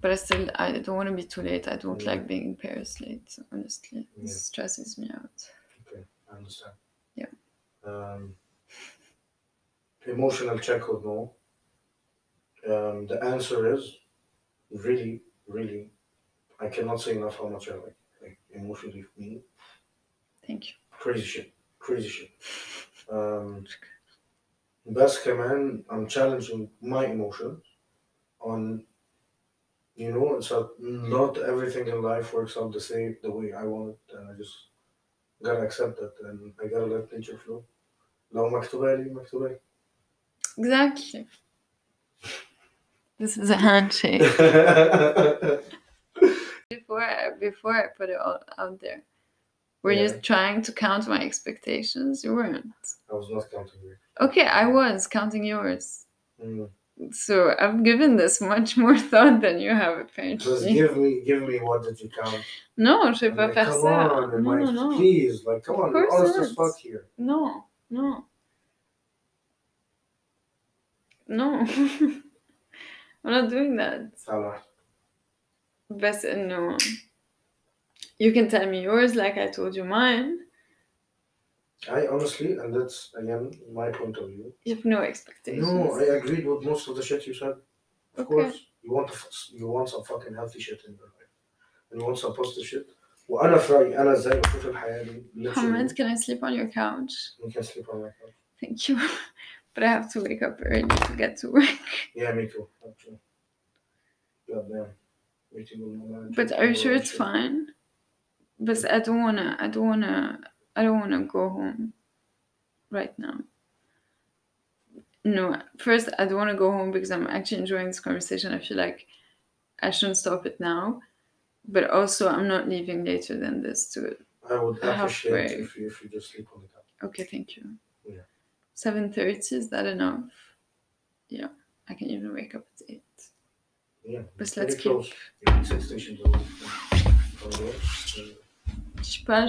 but I still, I don't want to be too late. I don't Yeah. like being in Paris late, honestly. It Yeah. stresses me out. Okay, I understand. Yeah. Um, emotional check or no? Um, the answer is really, really, I cannot say enough how much I like, like emotionally me. Thank you. crazy shit crazy shit [LAUGHS] um بس كمان I'm challenging my emotions on you know it's a, not everything in life works out the same the way I want it and I just gotta accept that and I gotta let nature flow لو مكتوبة لي مكتوبة لي Exactly. This is a handshake. [LAUGHS] before I, before I put it all out there, were Yeah. you trying to count my expectations? You weren't. I was not counting you Okay, I was counting yours. Mm. So I've given this much more [LAUGHS] thought than you have apparently. Just give me, give me what did you count? No, je pas like, faire come ça. On, no, like, no, no. Please, like, come of on, fuck here. No, no, no. [LAUGHS] I'm not doing that. Best no. You can tell me yours, like I told you mine. I honestly, and that's again my point of view. You have no expectations. No, I agreed with most of the shit you said. Of Okay. course, you want to, you want some fucking healthy shit in your life, and you want some positive shit. وأنا في رأيي أنا إزاي بشوف الحياة دي Hamad, literally can I sleep on your couch? you can sleep on my couch. Thank you. [LAUGHS] but I have to wake up early to get to work. Yeah, me too. Actually. God damn. Meeting with my manager But are you sure it's tomorrow, fine? But I don't wanna I don't wanna I don't wanna go home right now. No, first I don't wanna go home because I'm actually enjoying this conversation. I feel like I shouldn't stop it now. But also I'm not leaving later than this to I would appreciate halfway. if you, if you just sleep on the couch. okay, thank you. Yeah. Seven thirty, is that enough? Yeah. I can even wake up at eight. Yeah. But let's keep close. Yeah, six stations away from- from there. Je sais pas,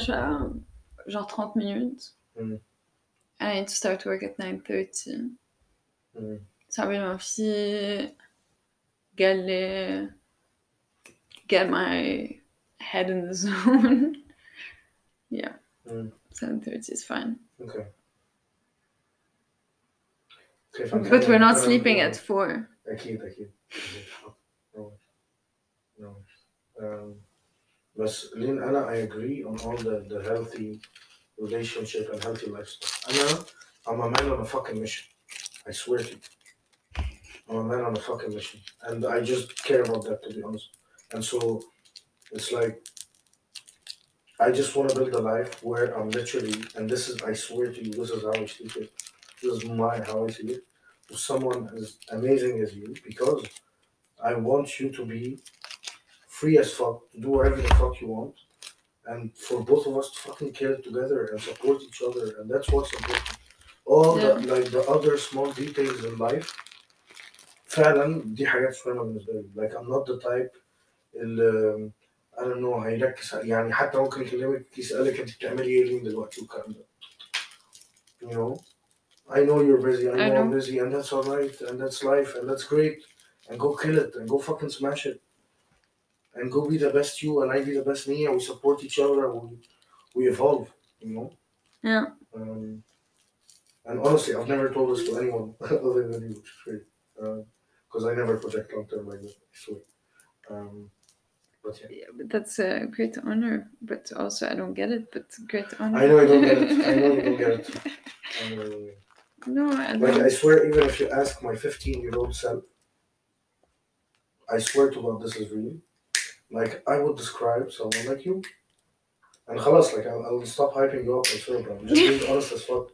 genre 30 minutes. Mm. And I need to start work at 9.30. Mm. I will see, man get my head in the [LAUGHS] zone. yeah. Mm. 7.30 is fine. Okay. But we're not sleeping at four. Aqui, aqui. [LAUGHS] No. Um, بس لين أنا I agree on all the, the healthy relationship and healthy lifestyle أنا I'm a man on a fucking mission I swear to you I'm a man on a fucking mission and I just care about that to be honest and so it's like I just want to build a life where I'm literally and this is I swear to you this is how I see it this is my how I see it with someone as amazing as you because I want you to be free as fuck, to do whatever the fuck you want, and for both of us to fucking kill together and support each other, and that's what's important. All the like the other small details in life فعلا دي حاجات مهمة بالنسبة لي like I'm not the type اللي I don't know هيركز يعني حتى ممكن يكلمك يسألك انت بتعملي ايه لين دلوقتي والكلام ده you know I know you're busy I know, I I'm know. busy and that's alright and that's life and that's great and go kill it and go fucking smash it and go be the best you and I be the best me and we support each other and we, we evolve you know Yeah. um, and honestly, I've never told this to anyone [LAUGHS] other than you, which is great. Because I never project long term like I swear. Um, but yeah. yeah. But that's a great honor. But also, I don't get it. But great honor. I know you don't get it. I know you don't get it. [LAUGHS] I know you don't get it. No, I Like, I don't. swear, even if you ask my 15 year old self, I swear to God, this is real Like, I would describe someone like you. And خلاص, like, I'll, I'll stop hyping you up, I swear, bro. I'm just being [LAUGHS] honest as fuck.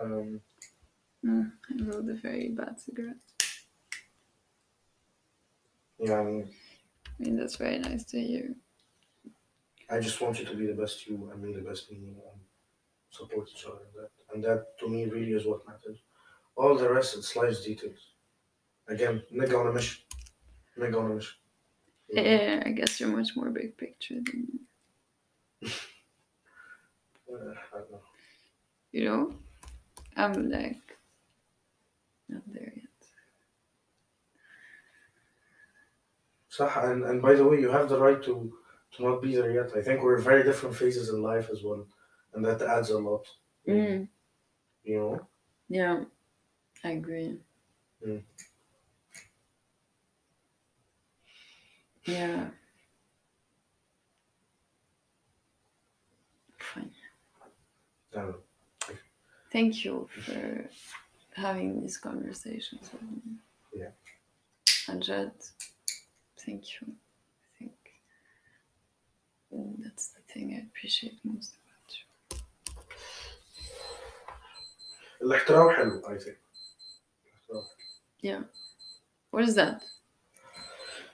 Um, Mm, I rolled a very bad cigarette. yeah, I mean, I mean, that's very nice to hear. I just want you to be the best you and me the best me and support each other in that. And that to me really is what matters. All the rest it's life's details. Again, nigga on a mission. Nigga on a mission. Know? Eh, I guess you're much more big picture than me. [LAUGHS] Uh, know. You know? I'm like not there yet. and, and by the way you have the right to to not be there yet I think we're in very different phases in life as well and that adds a lot Mm, you know yeah, I agree. Mm. Yeah. Fine. Um, Thank you for having these conversations with me. Yeah. Ajad, thank you. I think mm, that's the thing I appreciate most about you. الاحترام حلو I think Yeah. What is that?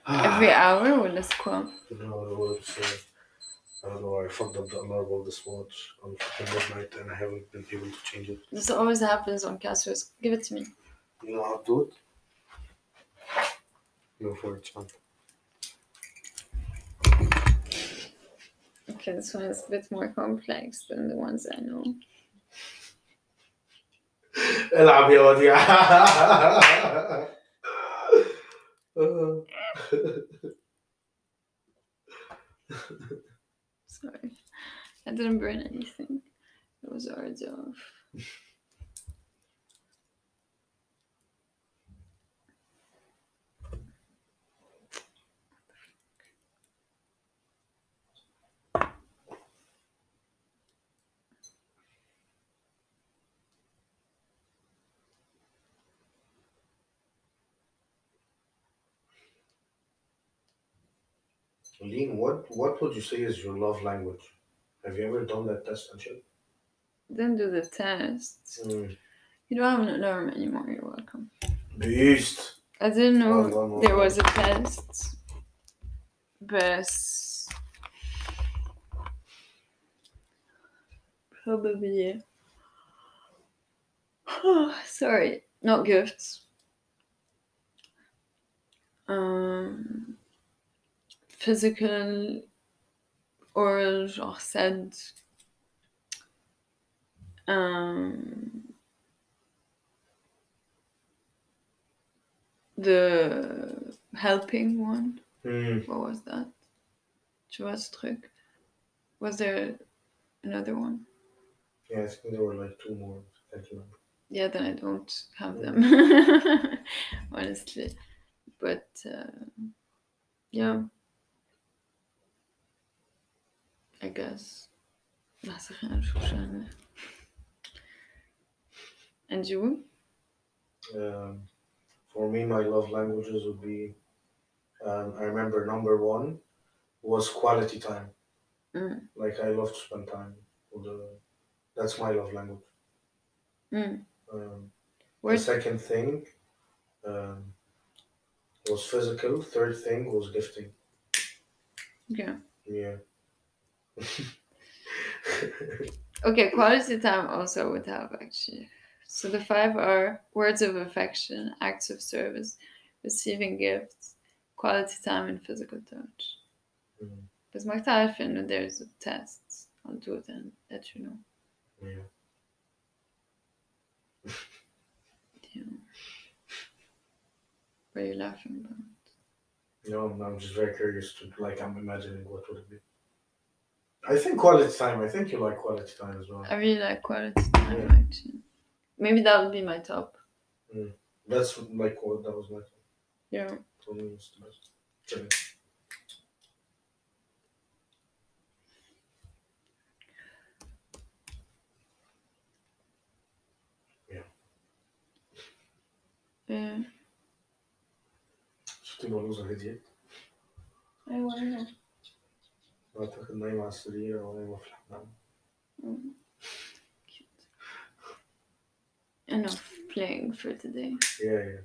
Every hour ولا سكوا؟ No, the words, uh, I don't know, I fucked up the alarm all this watch on fucking midnight and I haven't been able to change it. This always happens on Castros. Give it to me. You know how to do it? Go for it, son. Okay, this one is a bit more complex than the ones I know. العب يا وديع [LAUGHS] Sorry. I didn't burn anything. It was already off. What what would you say is your love language? Have you ever done that test and shit? Didn't do the test. Mm. You don't have an alarm anymore. You're welcome. Beast. I didn't know Well done, well there was a test. But probably Oh, [SIGHS] sorry, not gifts. Um physical oral genre said um the helping one Mm. what was that? Tu vois ce truc? Was there another one? Yeah, I think there were like two more. Thank you. Yeah, then I don't have them, [LAUGHS] honestly. But uh, yeah, I guess. Masach and Shoshana. And you? Um, for me, my love languages would be. Um, I remember number one was quality time. Mm. Like I love to spend time. With that's my love language. Mm. Um, the second thing um, was physical. Third thing was gifting. Yeah. Yeah. [LAUGHS] Okay, quality time also would have actually. So the five are words of affection, acts of service, receiving gifts, quality time, and physical touch. Mm, بس ما تعرف إنه there's a test. I'll do it and let you know. yeah. Yeah. What are you laughing about? No, I'm, I'm just very curious to like. I'm imagining what would it be. I think quality time. I think you like quality time as well. I really like quality time yeah. actually. Maybe that would be my top. Mm. That's like what that was my top. Yeah. For me, it's the best. Chilling. Yeah. Şu tüm olmuş hediye. أيوة. أعتقد نايمة على السرير أو نايمة في الحمام. Cute. Enough playing for today. Yeah, yeah.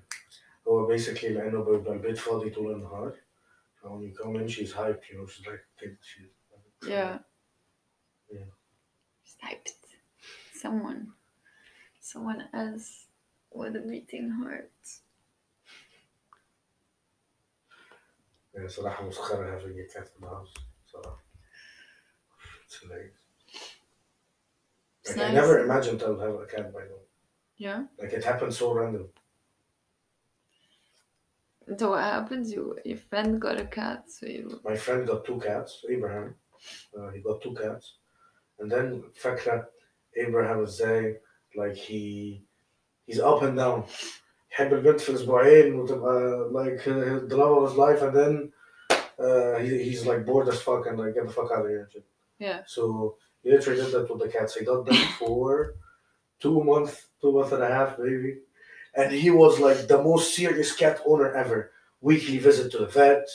هو basically لأنه بيبقى البيت فاضي طول النهار. So when you come in, she's hyped, you know, she's like, take the shit. Yeah. Yeah. Sniped. Someone. Someone else with a beating heart. Yeah, صراحة مسخرة having a cat in the house. صراحة. It's hilarious. It's Like, I nice. never imagined I would have a cat by the way. Yeah. Like it happened so random. So what happened? You your friend got a cat, so you My friend got two cats, Abraham. Uh, he got two cats. And then فاكرة Abraham ازاي like he he's up and down. يحب البنت في اسبوعين وتبقى like uh, the love of his life and then uh, he, he's like bored as fuck and like get the fuck out of here yeah. So he literally did that with the cats. He got that [LAUGHS] for two months, two months and a half, maybe. And he was like the most serious cat owner ever. Weekly visit to the vet,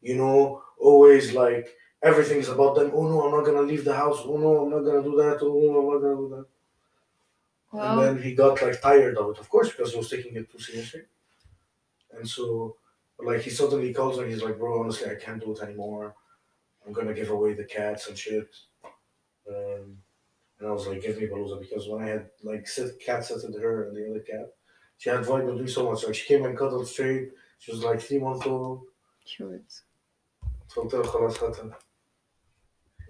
you know, always like everything's about them. Oh no, I'm not gonna leave the house. Oh no, I'm not gonna do that. Oh no, I'm not gonna do that. And then he got like tired of it, of course, because he was taking it too seriously. And so, but like he suddenly calls me, he's like, bro, honestly, I can't do it anymore. I'm gonna give away the cats and shit. Um, and I was like, give me Palooza because when I had like sit cat sat to her and the other cat, she had vibe me so much. Like she came and cuddled straight. She was like three months old. Cute.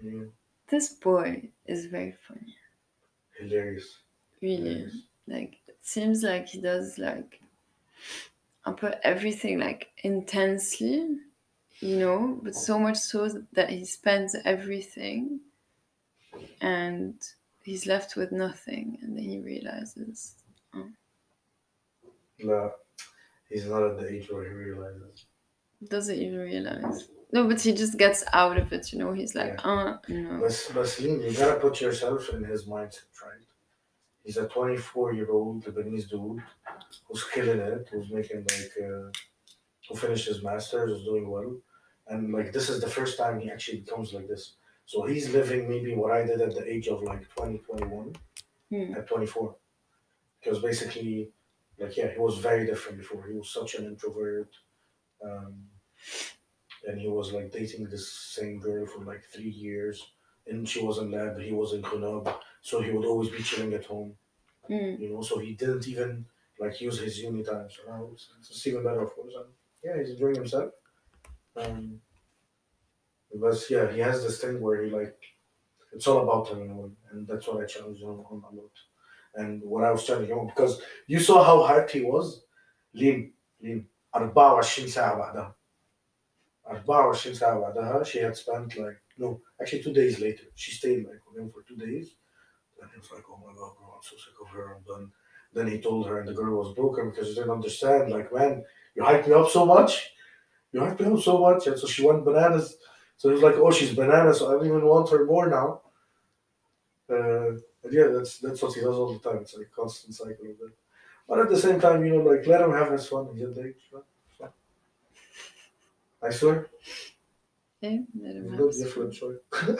Yeah. This boy is very funny. Hilarious. Really. Hilarious. Like it seems like he does like I put everything like intensely, you know, but so much so that he spends everything and he's left with nothing and then he realizes No, he's not at the age where he realizes. doesn't even realize. No, but he just gets out of it, you know. He's like, uh, no. But, but Celine, you gotta put yourself in his mindset, right? He's a 24 year old Lebanese dude who's killing it, who's making like, uh, who finished his master's, who's doing well. And like, this is the first time he actually becomes like this. So he's living maybe what I did at the age of like 20, 21, Hmm. at 24. Because basically, like, yeah, he was very different before. He was such an introvert. Um, and he was like dating this same girl for like three years. And she was in lab, he was in Grenoble. So he would always be chilling at home, Mm. you know. So he didn't even like use his uni time. So now it's, it's even better, of course. And yeah, he's enjoying himself. Um, but yeah, he has this thing where he like, it's all about him, you know, and that's what I challenged him on a lot. And what I was telling him, because you saw how hyped he was. لين لين 24 ساعة بعدها 24 ساعة بعدها she had spent like no actually two days later she stayed like with him for two days and he was like oh my god bro I'm so sick of her I'm done then he told her and the girl was broken because she didn't understand like man you hyped me up so much. You hyped me up so much. And so she went bananas. So he was like oh she's bananas. So I don't even want her more now. Uh, and yeah that's that's what he does all the time. It's like a constant cycle of that but at the same time you know like let him have his fun. He's at the age right? I swear. Let him have Good, his yeah, fun. sure. [LAUGHS]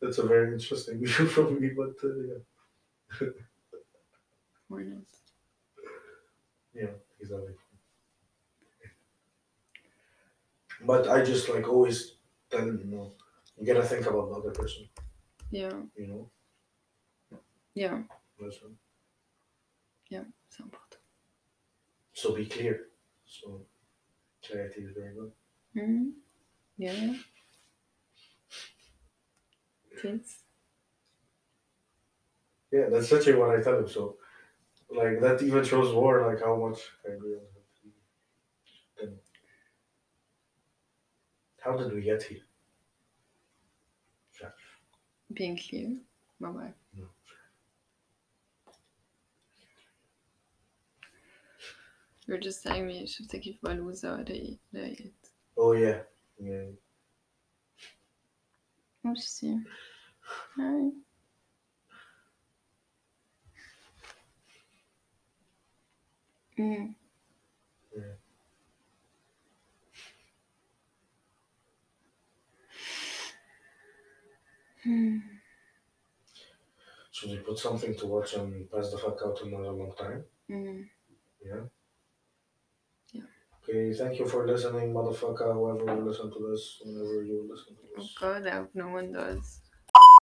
That's a very interesting view [LAUGHS] from me, but uh, yeah, [LAUGHS] Not? yeah, exactly. But I just like always tell him, you know, you gotta think about the other person, Yeah, you know. yeah, Listen. c'est important. So be clear. So clarity is very good. Mm. Yeah. Please. Yeah, that's literally what I tell him. So, like that even shows more like how much I agree with him. Then, how did we get here? Being clear. Bye bye. No. You're just telling me شفتك كيف بلوزة رايق رايق Oh yeah, yeah. Merci. Hi. Mm. Yeah. Hmm. Should we put something to watch and pass the fuck out another long time? Mm. Yeah. Yeah. Okay, thank you for listening, motherfucker. Whoever will listen to this, whenever you listen to this. Oh god, I hope no one does.